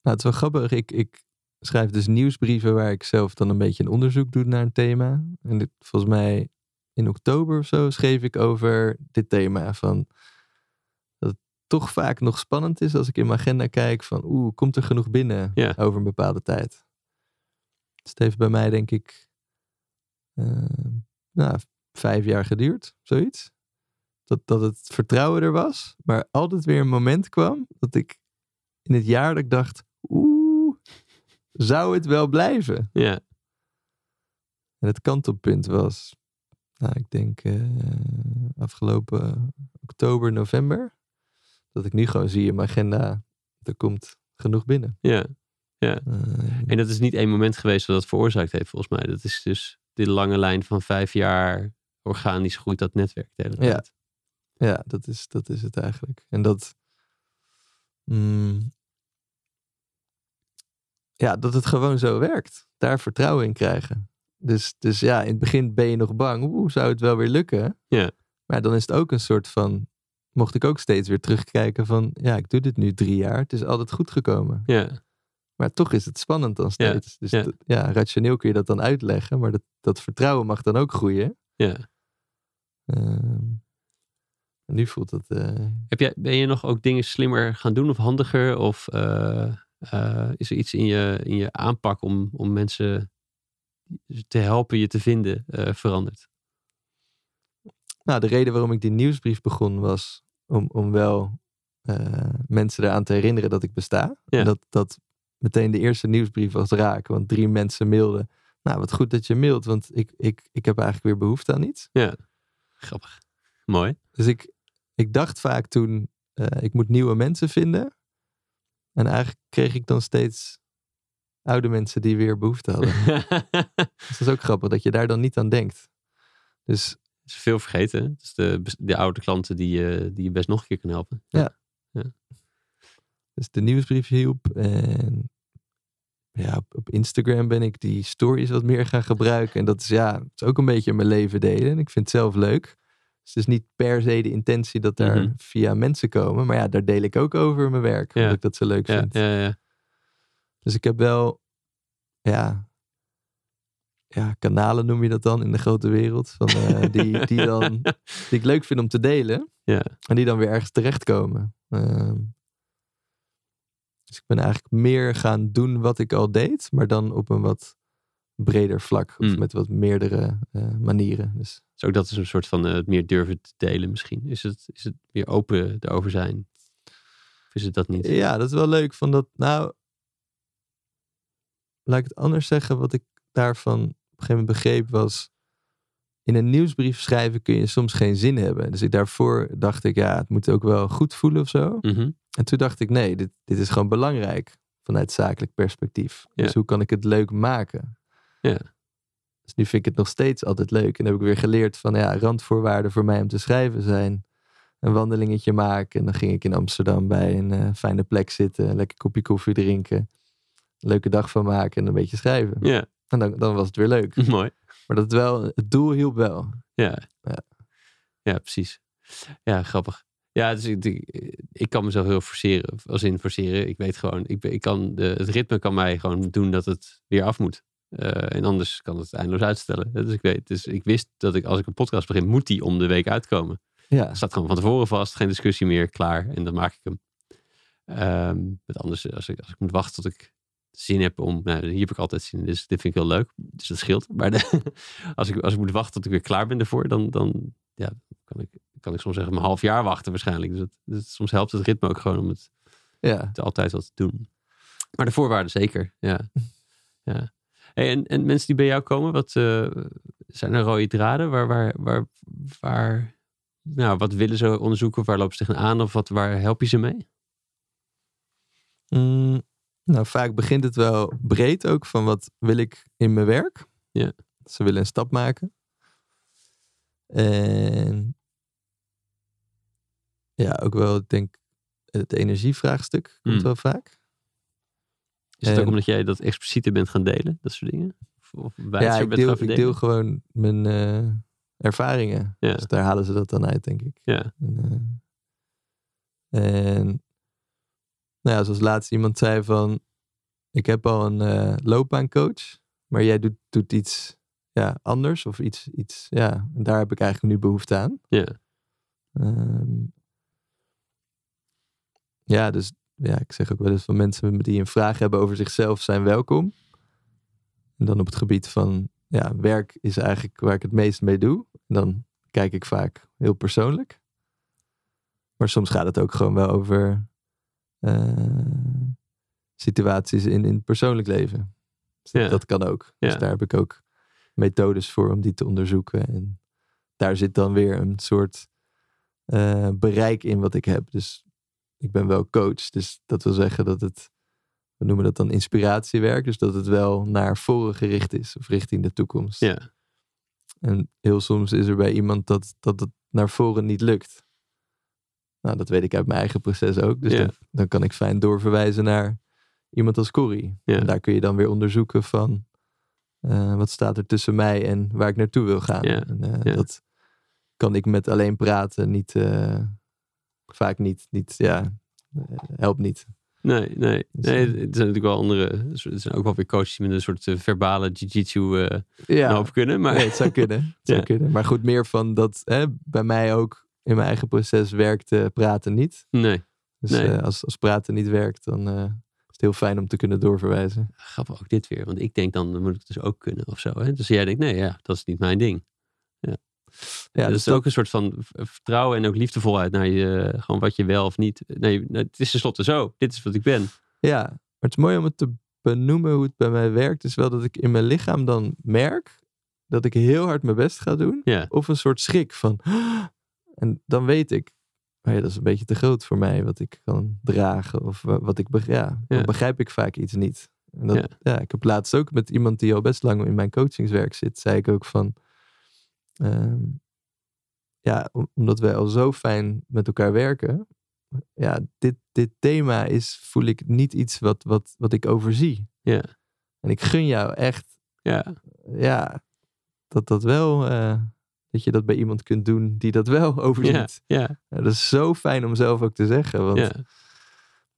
Nou, het is wel grappig. Ik, ik schrijf dus nieuwsbrieven waar ik zelf dan een beetje een onderzoek doe naar een thema. En dit, volgens mij in oktober of zo schreef ik over dit thema. Van dat het toch vaak nog spannend is als ik in mijn agenda kijk van oeh, komt er genoeg binnen Ja. over een bepaalde tijd. Dus het heeft bij mij denk ik eh, nou, vijf jaar geduurd, zoiets. Dat, dat het vertrouwen er was, maar altijd weer een moment kwam dat ik in het jaar dat ik dacht, oeh, zou het wel blijven? Ja. En het kantelpunt was, nou, ik denk eh, afgelopen oktober, november. Dat ik nu gewoon zie in mijn agenda, er komt genoeg binnen. Ja. Eh, En dat is niet één moment geweest wat dat veroorzaakt heeft, volgens mij. Dat is dus die lange lijn van vijf jaar organisch groeit dat netwerk de hele Ja. Ja, dat is, dat is het eigenlijk. En dat. mm, ja, dat het gewoon zo werkt. Daar vertrouwen in krijgen. Dus, dus ja, in het begin ben je nog bang. Oeh, zou het wel weer lukken? Ja. Maar dan is het ook een soort van. Mocht ik ook steeds weer terugkijken van. Ja, ik doe dit nu drie jaar. Het is altijd goed gekomen. Ja. Maar toch is het spannend dan steeds. dus ja. dat- ja, rationeel kun je dat dan uitleggen. Maar dat, dat vertrouwen mag dan ook groeien. ja. Ehm, nu voelt het. eh, Heb jij, ben je nog ook dingen slimmer gaan doen of handiger? Of eh, eh, is er iets in je, in je aanpak om, om mensen te helpen je te vinden eh, veranderd? Nou, de reden waarom ik die nieuwsbrief begon was om, om wel eh, mensen eraan te herinneren dat ik besta. Ja. En dat, dat meteen de eerste nieuwsbrief was raak, want drie mensen mailden. Nou, wat goed dat je mailt, want ik, ik, ik heb eigenlijk weer behoefte aan iets. Grappig. Mooi. Dus ik, ik dacht vaak toen, ik moet nieuwe mensen vinden. En eigenlijk kreeg ik dan steeds oude mensen die weer behoefte hadden. dus dat is ook grappig dat je daar dan niet aan denkt. Dus is veel vergeten. Dus de, de oude klanten die, je- die je best nog een keer kan helpen. Dus de nieuwsbrief hielp. En ja, op, op Instagram ben ik die stories wat meer gaan gebruiken. En dat is ja, het is ook een beetje mijn leven delen. En ik vind het zelf leuk. Dus het is niet per se de intentie dat daar Mhm. via mensen komen. Maar ja, daar deel ik ook over mijn werk. Omdat ik dat zo leuk Ja, vind. ja, ja. Dus ik heb wel, ja, ja, kanalen noem je dat dan in de grote wereld. Van, eh, die, die, dan, die ik leuk vind om te delen. Ja. En die dan weer ergens terechtkomen. Ehm, dus ik ben eigenlijk meer gaan doen wat ik al deed. Maar dan op een wat breder vlak. Of Mm. met wat meerdere eh, manieren. Dus Dus ook dat is een soort van eh, het meer durven te delen misschien. Is het, is het meer open erover zijn? Of is het dat niet? ja, dat is wel leuk. Van dat, nou, laat ik het anders zeggen. Wat ik daarvan op een gegeven moment begreep was... In een nieuwsbrief schrijven kun je soms geen zin hebben. Dus ik daarvoor dacht ik, ja, het moet ook wel goed voelen of zo. Mhm. En toen dacht ik, nee, dit, dit is gewoon belangrijk vanuit zakelijk perspectief. Ja. Dus hoe kan ik het leuk maken? Ja. Dus nu vind ik het nog steeds altijd leuk. En heb ik weer geleerd van, ja, randvoorwaarden voor mij om te schrijven zijn een wandelingetje maken. En dan ging ik in Amsterdam bij een eh, fijne plek zitten, een lekker kopje koffie drinken, een leuke dag van maken en een beetje schrijven. Ja, En dan, dan was het weer leuk. mooi. Maar dat wel, het doel hielp wel. Ja. Ja. ja, precies. Ja, grappig. Ja, dus ik, ik, ik kan mezelf heel forceren. Als in forceren. Ik weet gewoon, ik, ik kan de, het ritme kan mij gewoon doen dat het weer af moet. Eh, en anders kan het eindeloos uitstellen. Dus ik weet, dus ik wist dat ik als ik een podcast begin, moet die om de week uitkomen. Ja, staat gewoon van tevoren vast, geen discussie meer, klaar. En dan maak ik hem. Ehm met anders, als ik, als ik moet wachten tot ik zin heb om, nou, hier heb ik altijd zin in, dus dit vind ik heel leuk. Dus dat scheelt. Maar de- als, ik, als ik moet wachten tot ik weer klaar ben ervoor, dan, dan ja, kan, ik, kan ik soms zeggen een half jaar wachten waarschijnlijk. Dus, het, dus soms helpt het ritme ook gewoon om het ja. te altijd wat te doen. Maar de voorwaarden zeker, ja. ja. Hey, en, en mensen die bij jou komen, wat eh, zijn er rode draden? Waar, waar, waar, waar, nou, wat willen ze onderzoeken? Waar lopen ze tegenaan? Of wat, waar help je ze mee? Mm, nou, vaak begint het wel breed ook van wat wil ik in mijn werk. Ja. Ze willen een stap maken. En ja, ook wel, ik denk, het energievraagstuk komt Mm. wel vaak. Is het ook En- omdat jij dat explicieter bent gaan delen? Dat soort dingen? Of, Ja, ik deel, ik deel gewoon mijn eh, ervaringen. Ja. Dus daar halen ze dat dan uit, denk ik. Ja, En, eh, en nou ja, zoals laatst iemand zei van, ik heb al een eh, loopbaancoach, maar jij doet, doet iets ja, anders of iets, iets, ja, en daar heb ik eigenlijk nu behoefte aan. ja, Ehm, ja, dus ja, ik zeg ook wel eens van mensen die een vraag hebben over zichzelf zijn welkom. En dan op het gebied van ja, werk is eigenlijk waar ik het meest mee doe. Dan kijk ik vaak heel persoonlijk. Maar soms gaat het ook gewoon wel over eh, situaties in, in het persoonlijk leven. Dus Ja. Dat kan ook. Dus daar heb ik ook methodes voor om die te onderzoeken. En daar zit dan weer een soort eh, bereik in wat ik heb. Dus ik ben wel coach. Dus dat wil zeggen dat het, we noemen dat dan inspiratiewerk. Dus dat het wel naar voren gericht is of richting de toekomst. Ja. En heel soms is er bij iemand dat, dat het naar voren niet lukt. Nou, dat weet ik uit mijn eigen proces ook. Dus Ja. dan, dan kan ik fijn doorverwijzen naar iemand als Corrie. Ja. En daar kun je dan weer onderzoeken van eh, wat staat er tussen mij en waar ik naartoe wil gaan. Ja. En, eh. Dat kan ik met alleen praten niet, eh, vaak niet, niet ja, eh, helpt niet. Nee, nee. Dus, nee eh, er zijn natuurlijk wel andere. Er zijn ook wel weer coaches die met een soort eh, verbale jiu-jitsu eh Ja, hoop kunnen. Maar Nee, het zou kunnen. Het zou kunnen. Maar goed, meer van dat hè, bij mij ook in mijn eigen proces werkte praten niet. nee. Dus Nee. eh, als, als praten niet werkt, dan eh, is het heel fijn om te kunnen doorverwijzen. Grappig ook dit weer. Want ik denk dan, dan moet ik het dus ook kunnen of zo. Hè? Dus jij denkt, nee, ja, dat is niet mijn ding. Ja, Ja, dat dus is ook een soort van vertrouwen en ook liefdevolheid naar je, gewoon wat je wel of niet. Nee, het is tenslotte zo. Dit is wat ik ben. Ja, maar het is mooi om het te benoemen hoe het bij mij werkt. Is wel dat ik in mijn lichaam dan merk dat ik heel hard mijn best ga doen. Ja, Of een soort schrik van. En dan weet ik, oh ja, dat is een beetje te groot voor mij wat ik kan dragen. Of wa- wat ik begrijp. Ja, dan Ja. begrijp ik vaak iets niet. En dat, ja. ik heb laatst ook met iemand die al best lang in mijn coachingswerk zit, zei ik ook van. Ehm, ja, om- omdat wij al zo fijn met elkaar werken. Ja, dit, dit thema is, voel ik niet iets wat, wat, wat ik overzie. ja, En ik gun jou echt ja. ja, dat dat wel, eh, dat je dat bij iemand kunt doen die dat wel overziet. Ja, Ja. ja, dat is zo fijn om zelf ook te zeggen. Want ja. ja,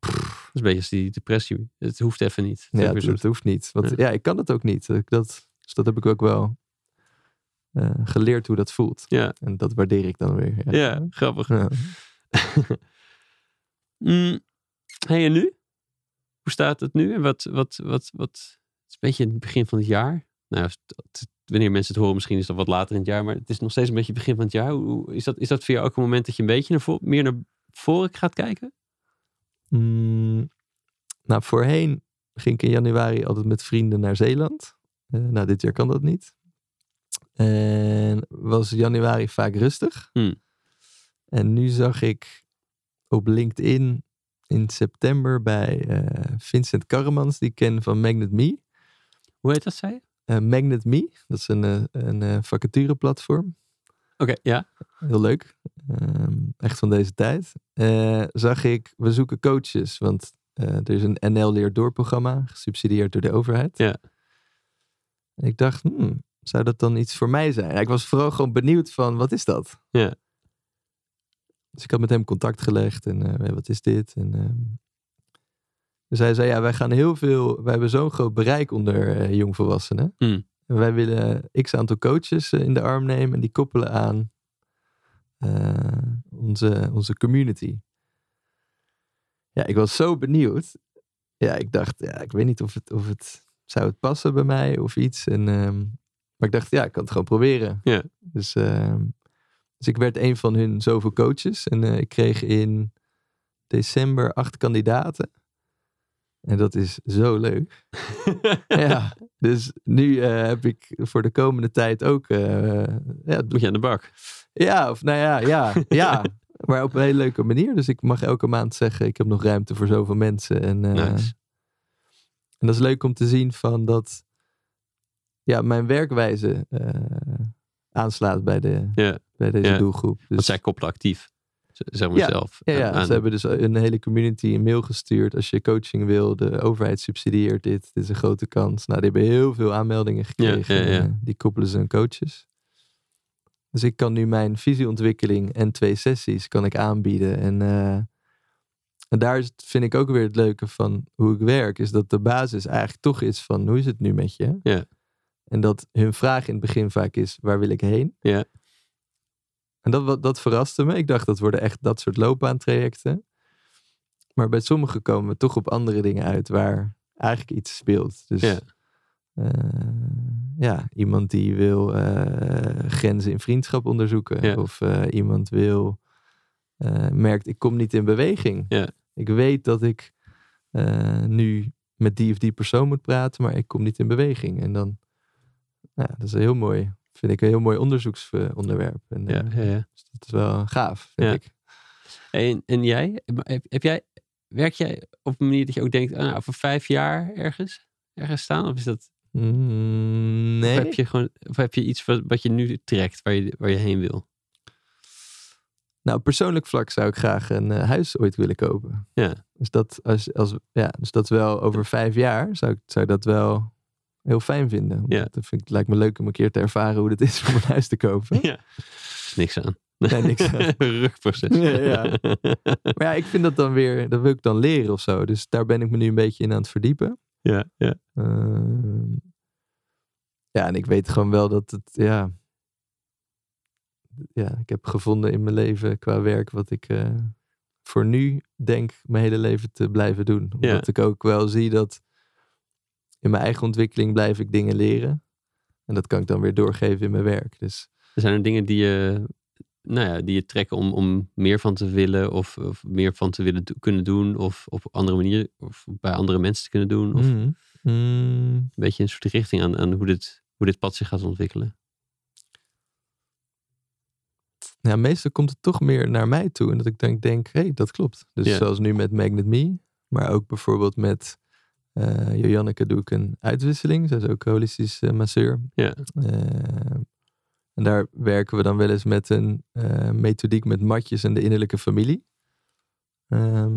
Dat is een beetje als die depressie. Het hoeft even niet. Het weer een dat hoeft niet. Want Ja. ja. ik kan het ook niet. Dat, dus dat heb ik ook wel eh, geleerd hoe dat voelt. Ja, En dat waardeer ik dan weer. Ja, ja, grappig. Ja. Mm, hey, en nu? Hoe staat het nu? En wat, wat, wat, wat, het is een beetje het begin van het jaar. Nou, het- wanneer mensen het horen, misschien is dat wat later in het jaar, maar het is nog steeds een beetje het begin van het jaar. Hoe, is, dat, is dat voor jou ook een moment dat je een beetje naar meer naar voren gaat kijken? Mm, nou, voorheen ging ik in januari altijd met vrienden naar Zeeland. Eh, nou, dit jaar kan dat niet. En was januari vaak rustig. Hmm. En nu zag ik op LinkedIn in september bij eh, Vincent Karremans, die ik ken van Magnet Me. Hoe heet dat, zei je? Eh, Magnet Me, dat is een, eh, een vacatureplatform. Oké, ja. Heel leuk. Ehm, echt van deze tijd. Zag ik, we zoeken coaches. Want er is een NL Leer Door programma, gesubsidieerd door de overheid. Ja. En ik dacht, hmm, zou dat dan iets voor mij zijn? Ik was vooral gewoon benieuwd van, wat is dat? Ja. Dus ik had met hem contact gelegd en eh, wat is dit? En, ehm, dus hij zei, ja, wij gaan heel veel, wij hebben zo'n groot bereik onder eh, jongvolwassenen. Hmm. En wij willen x aantal coaches eh, in de arm nemen en die koppelen aan onze, onze community. Ja, ik was zo benieuwd. Ja, ik dacht, ja, ik weet niet of het, of het zou het passen bij mij of iets. En, ehm, maar ik dacht, ja, ik kan het gewoon proberen. Ja. Dus, ehm, dus ik werd een van hun zoveel coaches. En eh, ik kreeg in december acht kandidaten. En dat is zo leuk. ja, dus nu eh, heb ik voor de komende tijd ook. eh, ja, Moet je aan de bak. ja, of nou ja, ja, ja. Maar op een hele leuke manier. Dus ik mag elke maand zeggen: ik heb nog ruimte voor zoveel mensen. En, Nice. en dat is leuk om te zien van dat ja, mijn werkwijze eh, aanslaat bij, de, Ja, bij deze doelgroep. Dus, want zij koppelen actief. Zeg maar Ja, zelf. ja, aan- ja, aan- ze hebben dus een hele community een mail gestuurd. Als je coaching wil, de overheid subsidieert dit. Dit is een grote kans. Nou, die hebben heel veel aanmeldingen gekregen. en, eh, die koppelen ze aan coaches. Dus ik kan nu mijn visieontwikkeling en twee sessies kan ik aanbieden. En, eh, en daar is, het- vind ik ook weer het leuke van hoe ik werk. Is dat de basis eigenlijk toch is van hoe is het nu met je? Ja. En dat hun vraag in het begin vaak is waar wil ik heen? Ja. En dat, dat verraste me. Ik dacht dat worden echt dat soort loopbaantrajecten. Maar bij sommigen komen we toch op andere dingen uit waar eigenlijk iets speelt. Dus Ja. eh, ja, iemand die wil eh, grenzen in vriendschap onderzoeken. Ja. Of eh, iemand wil, merkt ik kom niet in beweging. Ja. ik weet dat ik nu met die of die persoon moet praten, maar ik kom niet in beweging. En dan, ja, dat is een heel mooi, vind ik een heel mooi onderzoeksonderwerp. En, Ja, eh, ja, ja. dus dat is wel gaaf, vind ik. En, en jij? Heb, heb jij? Werk jij op een manier dat je ook denkt, ah, over vijf jaar ergens, ergens staan? Of is dat, Mm, nee. of heb je gewoon, of heb je iets wat, wat je nu trekt, waar je, waar je heen wil? Nou, op persoonlijk vlak zou ik graag een eh, huis ooit willen kopen. Ja. Dus dat, als, als, ja, dus dat wel over vijf jaar zou ik, zou dat wel heel fijn vinden. Ja. Dat vind ik, lijkt me leuk om een keer te ervaren hoe het is om een huis te kopen. Ja. Niks aan. Nee, niks aan. Rugproces. Ja, ja. Maar ja, ik vind dat dan weer, dat wil ik dan leren of zo. Dus daar ben ik me nu een beetje in aan het verdiepen. ja, ja. Ehm, ja, en ik weet gewoon wel dat het, ja. Ja, ik heb gevonden in mijn leven qua werk wat ik eh, voor nu denk mijn hele leven te blijven doen. Omdat ik ook wel zie dat in mijn eigen ontwikkeling blijf ik dingen leren. En dat kan ik dan weer doorgeven in mijn werk. Dus Er zijn er dingen die je, nou ja, die je trekken om, om meer van te willen of, of meer van te willen do- kunnen doen of op andere manier of bij andere mensen te kunnen doen of Mhm. Mm, een beetje een soort richting aan, aan hoe, dit, hoe dit pad zich gaat ontwikkelen. ja, meestal komt het toch meer naar mij toe. En dat ik denk, denk hé, hey, dat klopt. Dus Ja. zoals nu met Magnet Me. Maar ook bijvoorbeeld met eh Joanneke doe ik een uitwisseling. Zij is ook holistisch eh, masseur. Ja. Eh, en daar werken we dan wel eens met een methodiek met matjes en de innerlijke familie. Ehm,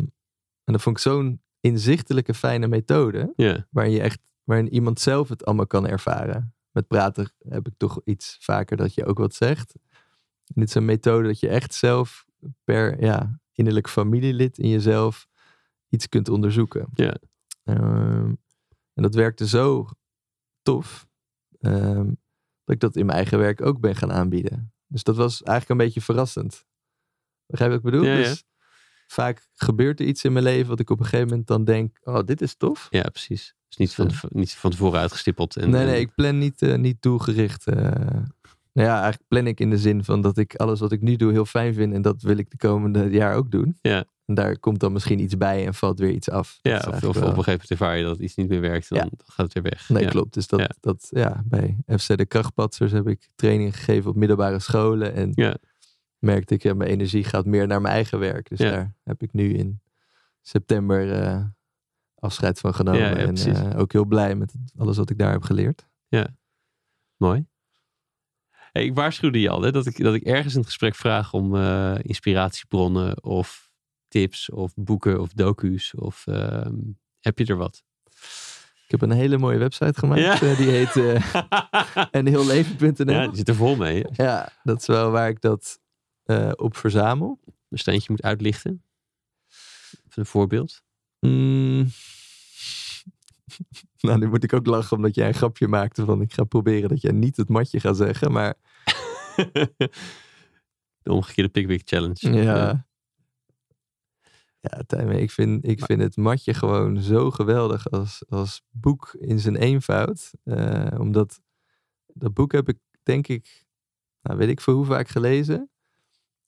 en dat vond ik zo'n inzichtelijke, fijne methode. Waarin je echt, waarin iemand zelf het allemaal kan ervaren. Met praten heb ik toch iets vaker dat je ook wat zegt. En dit is een methode dat je echt zelf per ja, innerlijk familielid in jezelf iets kunt onderzoeken. Ja. Ehm, en dat werkte zo tof. ehm, dat ik dat in mijn eigen werk ook ben gaan aanbieden. Dus dat was eigenlijk een beetje verrassend. Begrijp je wat ik bedoel? Ja, ja. Dus vaak gebeurt er iets in mijn leven wat ik op een gegeven moment dan denk, oh, dit is tof. ja precies. Dus niet van, niet van tevoren uitgestippeld. En, nee, nee, en- ik plan niet, eh, niet doelgericht. eh. nou ja, eigenlijk plan ik in de zin van dat ik alles wat ik nu doe heel fijn vind. En dat wil ik de komende jaar ook doen. Ja. En daar komt dan misschien iets bij en valt weer iets af. Dat ja, of, op een gegeven moment ervaar je dat iets niet meer werkt, dan, Ja. dan gaat het weer weg. Nee, ja. klopt. Dus dat, Ja. dat, ja, bij FC de Krachtpatsers heb ik training gegeven op middelbare scholen. En Ja. merkte ik, ja, mijn energie gaat meer naar mijn eigen werk. Dus Ja. daar heb ik nu in september eh, afscheid van genomen. Ja, ja, en eh, ook heel blij met alles wat ik daar heb geleerd. Mooi. Hey, ik waarschuwde je al hè, dat, ik, dat ik ergens in het gesprek vraag om eh, inspiratiebronnen of tips of boeken of docu's. Of ehm, heb je er wat? Ik heb een hele mooie website gemaakt. Ja. eh, die heet uh, enheelleven.nl. ja, die zit er vol mee. hè? Ja, dat is wel waar ik dat eh, op verzamel. Een steentje moet uitlichten. Even een voorbeeld. Mm. nou, nu moet ik ook lachen omdat jij een grapje maakte van ik ga proberen dat jij niet het matje gaat zeggen. Maar De omgekeerde Pickwick Challenge. ja, ja Tijmen, ik vind, ik vind het matje gewoon zo geweldig als, als boek in zijn eenvoud. Eh, omdat dat boek heb ik denk ik, nou weet ik voor hoe vaak gelezen.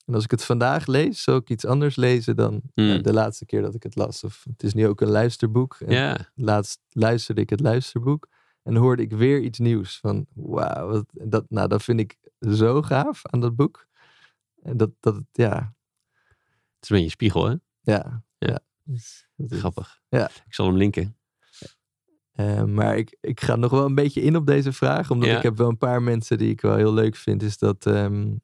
En als ik het vandaag lees, zou ik iets anders lezen dan Hmm. eh, de laatste keer dat ik het las. Of het is nu ook een luisterboek. En laatst luisterde ik het luisterboek en hoorde ik weer iets nieuws. Van wauw, dat, nou, dat vind ik zo gaaf aan dat boek. En dat, dat, ja, het is een beetje een spiegel, hè? Ja. Ja. Dus Grappig. Ja. Ik zal hem linken. Eh, maar ik, ik ga nog wel een beetje in op deze vraag, omdat Ja. ik heb wel een paar mensen die ik wel heel leuk vind. Is dat ehm,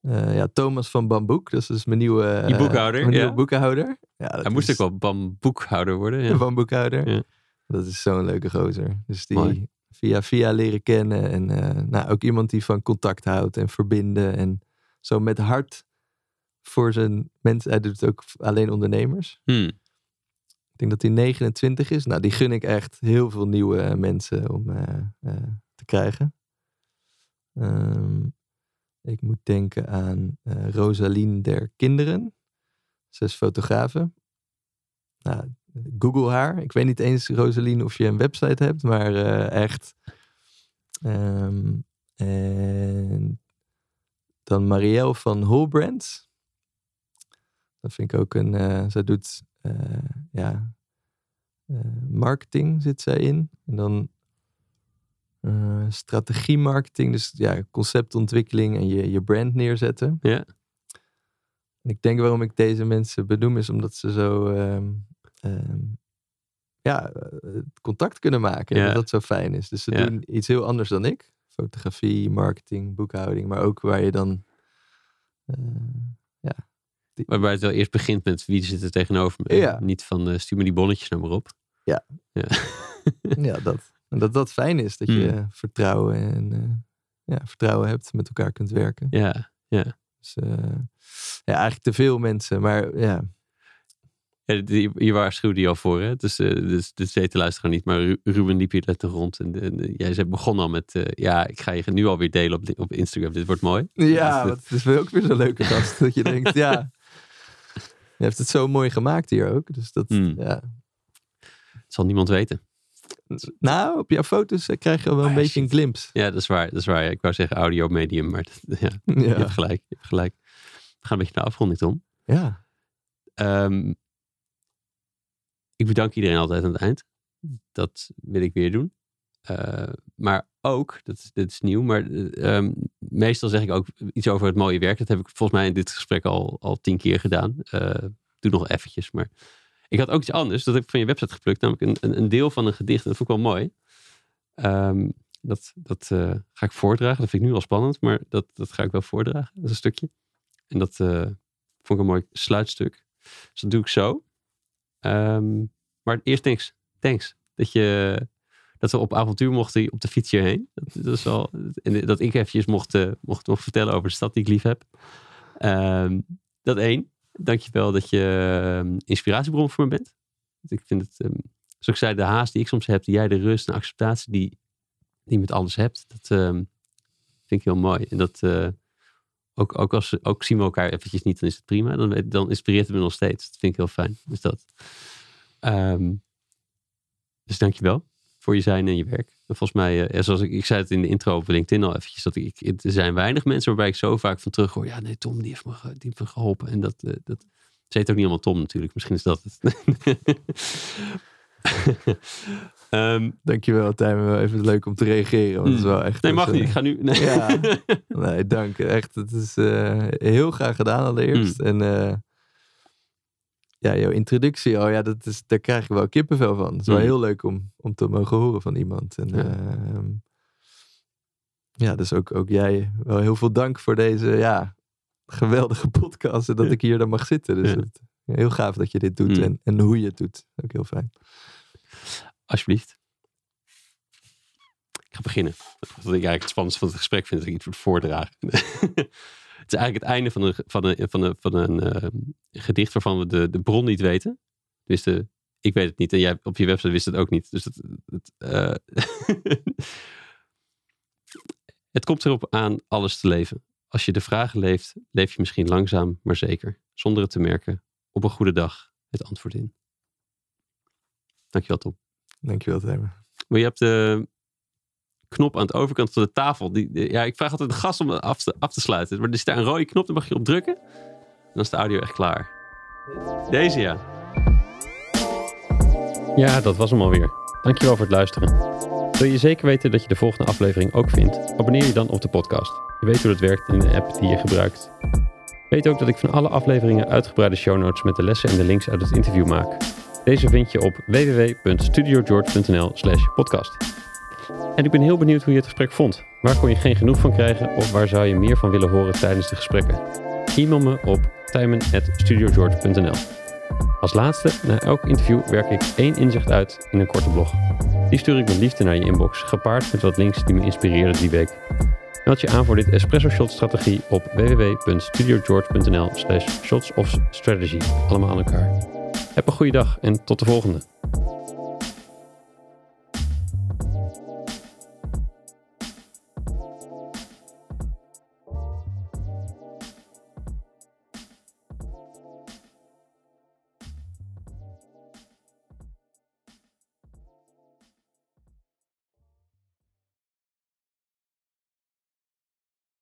eh, ja, Thomas van Bamboek, dat is dus mijn nieuwe, eh, boekhouder, mijn nieuwe ja. boekenhouder. Ja, Hij moest ook wel bamboekhouder worden. Ja. Bamboekhouder. Ja. Dat is zo'n leuke gozer. Dus die Mooi. via via leren kennen. En nou, ook iemand die van contact houdt en verbinden. En zo met hart voor zijn mensen. Hij doet ook alleen ondernemers. Hmm. Ik denk dat hij 29 is. Nou, die gun ik echt heel veel nieuwe eh, mensen om eh, eh, te krijgen. Ehm, ik moet denken aan eh Rosalien der Kinderen. Ze is fotografe. Nou, Google haar. Ik weet niet eens, Rosalien, of je een website hebt, maar echt. Ehm, en dan Marielle van Holbrands. Dat vind ik ook een. eh zij doet eh, ja, eh, marketing zit zij in. En dan strategie marketing. Dus ja, conceptontwikkeling en je, je brand neerzetten. Ja. En ik denk waarom ik deze mensen benoem is omdat ze zo ehm, ehm, ja, contact kunnen maken. En Ja. dat dat zo fijn is. Dus ze Ja. doen iets heel anders dan ik. Fotografie, marketing, boekhouding. Maar ook waar je dan... eh, Waarbij het wel eerst begint met wie zit er tegenover me. Ja. Niet van eh, stuur me die bonnetjes nou maar op. Ja. ja. ja, dat. En dat dat fijn is. Dat je Mm. vertrouwen en eh, ja, vertrouwen hebt. Met elkaar kunt werken. ja, ja. Dus eh, ja, eigenlijk te veel mensen. Maar ja, Ja, die, je waarschuwde je al voor, hè? Dus, dus de zeten luisteren niet. Maar Ru- Ruben liep hier net rond. En, en jij zei, begon al met, ja, ik ga je nu alweer delen op, op Instagram. Dit wordt mooi. Ja, Dus want het is wel ook weer zo'n leuke gast. dat je denkt, ja. Je hebt het zo mooi gemaakt hier ook. Dus dat, Hmm. ja. dat zal niemand weten. Nou, op jouw foto's eh, krijg je wel een Ah, beetje een glimpse. Ja, dat is waar. Dat is waar. Ik wou zeggen audio medium, maar dat- ja, je Ja. hebt gelijk. Je hebt gelijk. We gaan een beetje naar afronding, Tom. ja. Ehm, ik bedank iedereen altijd aan het eind. Dat wil ik weer doen. Eh, maar ook, dat, is- dit is nieuw, maar eh, ehm, meestal zeg ik ook iets over het mooie werk. Dat heb ik volgens mij in dit gesprek al, al tien keer gedaan. Eh, doe nog eventjes. Maar ik had ook iets anders. Dat heb ik van je website geplukt. Namelijk een, een, een deel van een gedicht. Dat vond ik wel mooi. Ehm, dat dat eh, ga ik voordragen. Dat vind ik nu al spannend. Maar dat, dat ga ik wel voordragen. Dat is een stukje. En dat vond ik een mooi sluitstuk. Dus dat doe ik zo. Ehm, maar eerst thanks. Thanks. Dat, je, dat we op avontuur mochten op de fiets hierheen. Dat, dat, is al, en dat ik eventjes mocht, eh, mocht, vertellen over de stad die ik lief heb. Ehm, dat één. Dankjewel dat je ehm, inspiratiebron voor me bent. Ik vind het, ehm, zoals ik zei, de haast die ik soms heb, die jij de rust en acceptatie die, die met alles hebt, dat vind ik heel mooi. En dat eh, ook, ook, als, ook zien we elkaar eventjes niet, dan is het prima. Dan, dan inspireert het me nog steeds. Dat vind ik heel fijn. Dus dat. Ehm, dus dankjewel voor je zijn en je werk. En volgens mij, eh, zoals ik, ik zei het in de intro op LinkedIn al eventjes, dat ik, er zijn weinig mensen waarbij ik zo vaak van terug hoor. Ja, nee, Tom, die heeft me, die heeft me geholpen. En dat, eh, dat, ze heet ook niet allemaal Tom natuurlijk. Misschien is dat het. Ehm, Dankjewel. Wel even leuk om te reageren. Want het is wel echt... nee, mag dus, niet. eh, Ik ga nu. Nee. Ja. Nee, dank. Echt, het is heel graag gedaan allereerst. En eh, ja, jouw introductie al, ja, dat is, daar krijg ik wel kippenvel van. Het is wel Mm. heel leuk om, om te mogen horen van iemand. En Ja. ja, ja dus ook, ook jij wel heel veel dank voor deze ja, geweldige podcast. En dat Ja. ik hier dan mag zitten. Dus Ja. heel gaaf dat je dit doet Mm. en, en hoe je het doet. Ook heel fijn. Alsjeblieft. Ik ga beginnen. Wat ik eigenlijk het spannendste van het gesprek vind, is dat ik iets moet voordragen. het is eigenlijk het einde van een, van een, van een, van een eh, gedicht waarvan we de, de bron niet weten. Dus de, ik weet het niet en jij op je website wist het ook niet. Dus het, het, eh, het komt erop aan alles te leven. Als je de vragen leeft, leef je misschien langzaam, maar zeker. Zonder het te merken. Op een goede dag het antwoord in. Dankjewel, Tom. Dankjewel, Tijmen. Maar je hebt de knop aan de overkant van de tafel. Die, ja, ik vraag altijd de gast om af te, af te sluiten. Maar er zit daar een rode knop, daar mag je op drukken. En dan is de audio echt klaar. Deze ja. Ja, dat was hem alweer. Dankjewel voor het luisteren. Wil je zeker weten dat je de volgende aflevering ook vindt? Abonneer je dan op de podcast. Je weet hoe dat werkt in de app die je gebruikt. Weet ook dat ik van alle afleveringen uitgebreide show notes met de lessen en de links uit het interview maak. Deze vind je op www.studiogeorge.nl slash podcast. En ik ben heel benieuwd hoe je het gesprek vond. Waar kon je geen genoeg van krijgen of waar zou je meer van willen horen tijdens de gesprekken? E-mail me op tijmen.studiogeorge.nl Als laatste, na elk interview werk ik één inzicht uit in een korte blog. Die stuur ik met liefde naar je inbox, gepaard met wat links die me inspireerden die week. Meld je aan voor dit Espresso Shot strategie op www.studiogeorge.nl slash shots of strategy. Allemaal aan elkaar. Heb een goede dag en tot de volgende.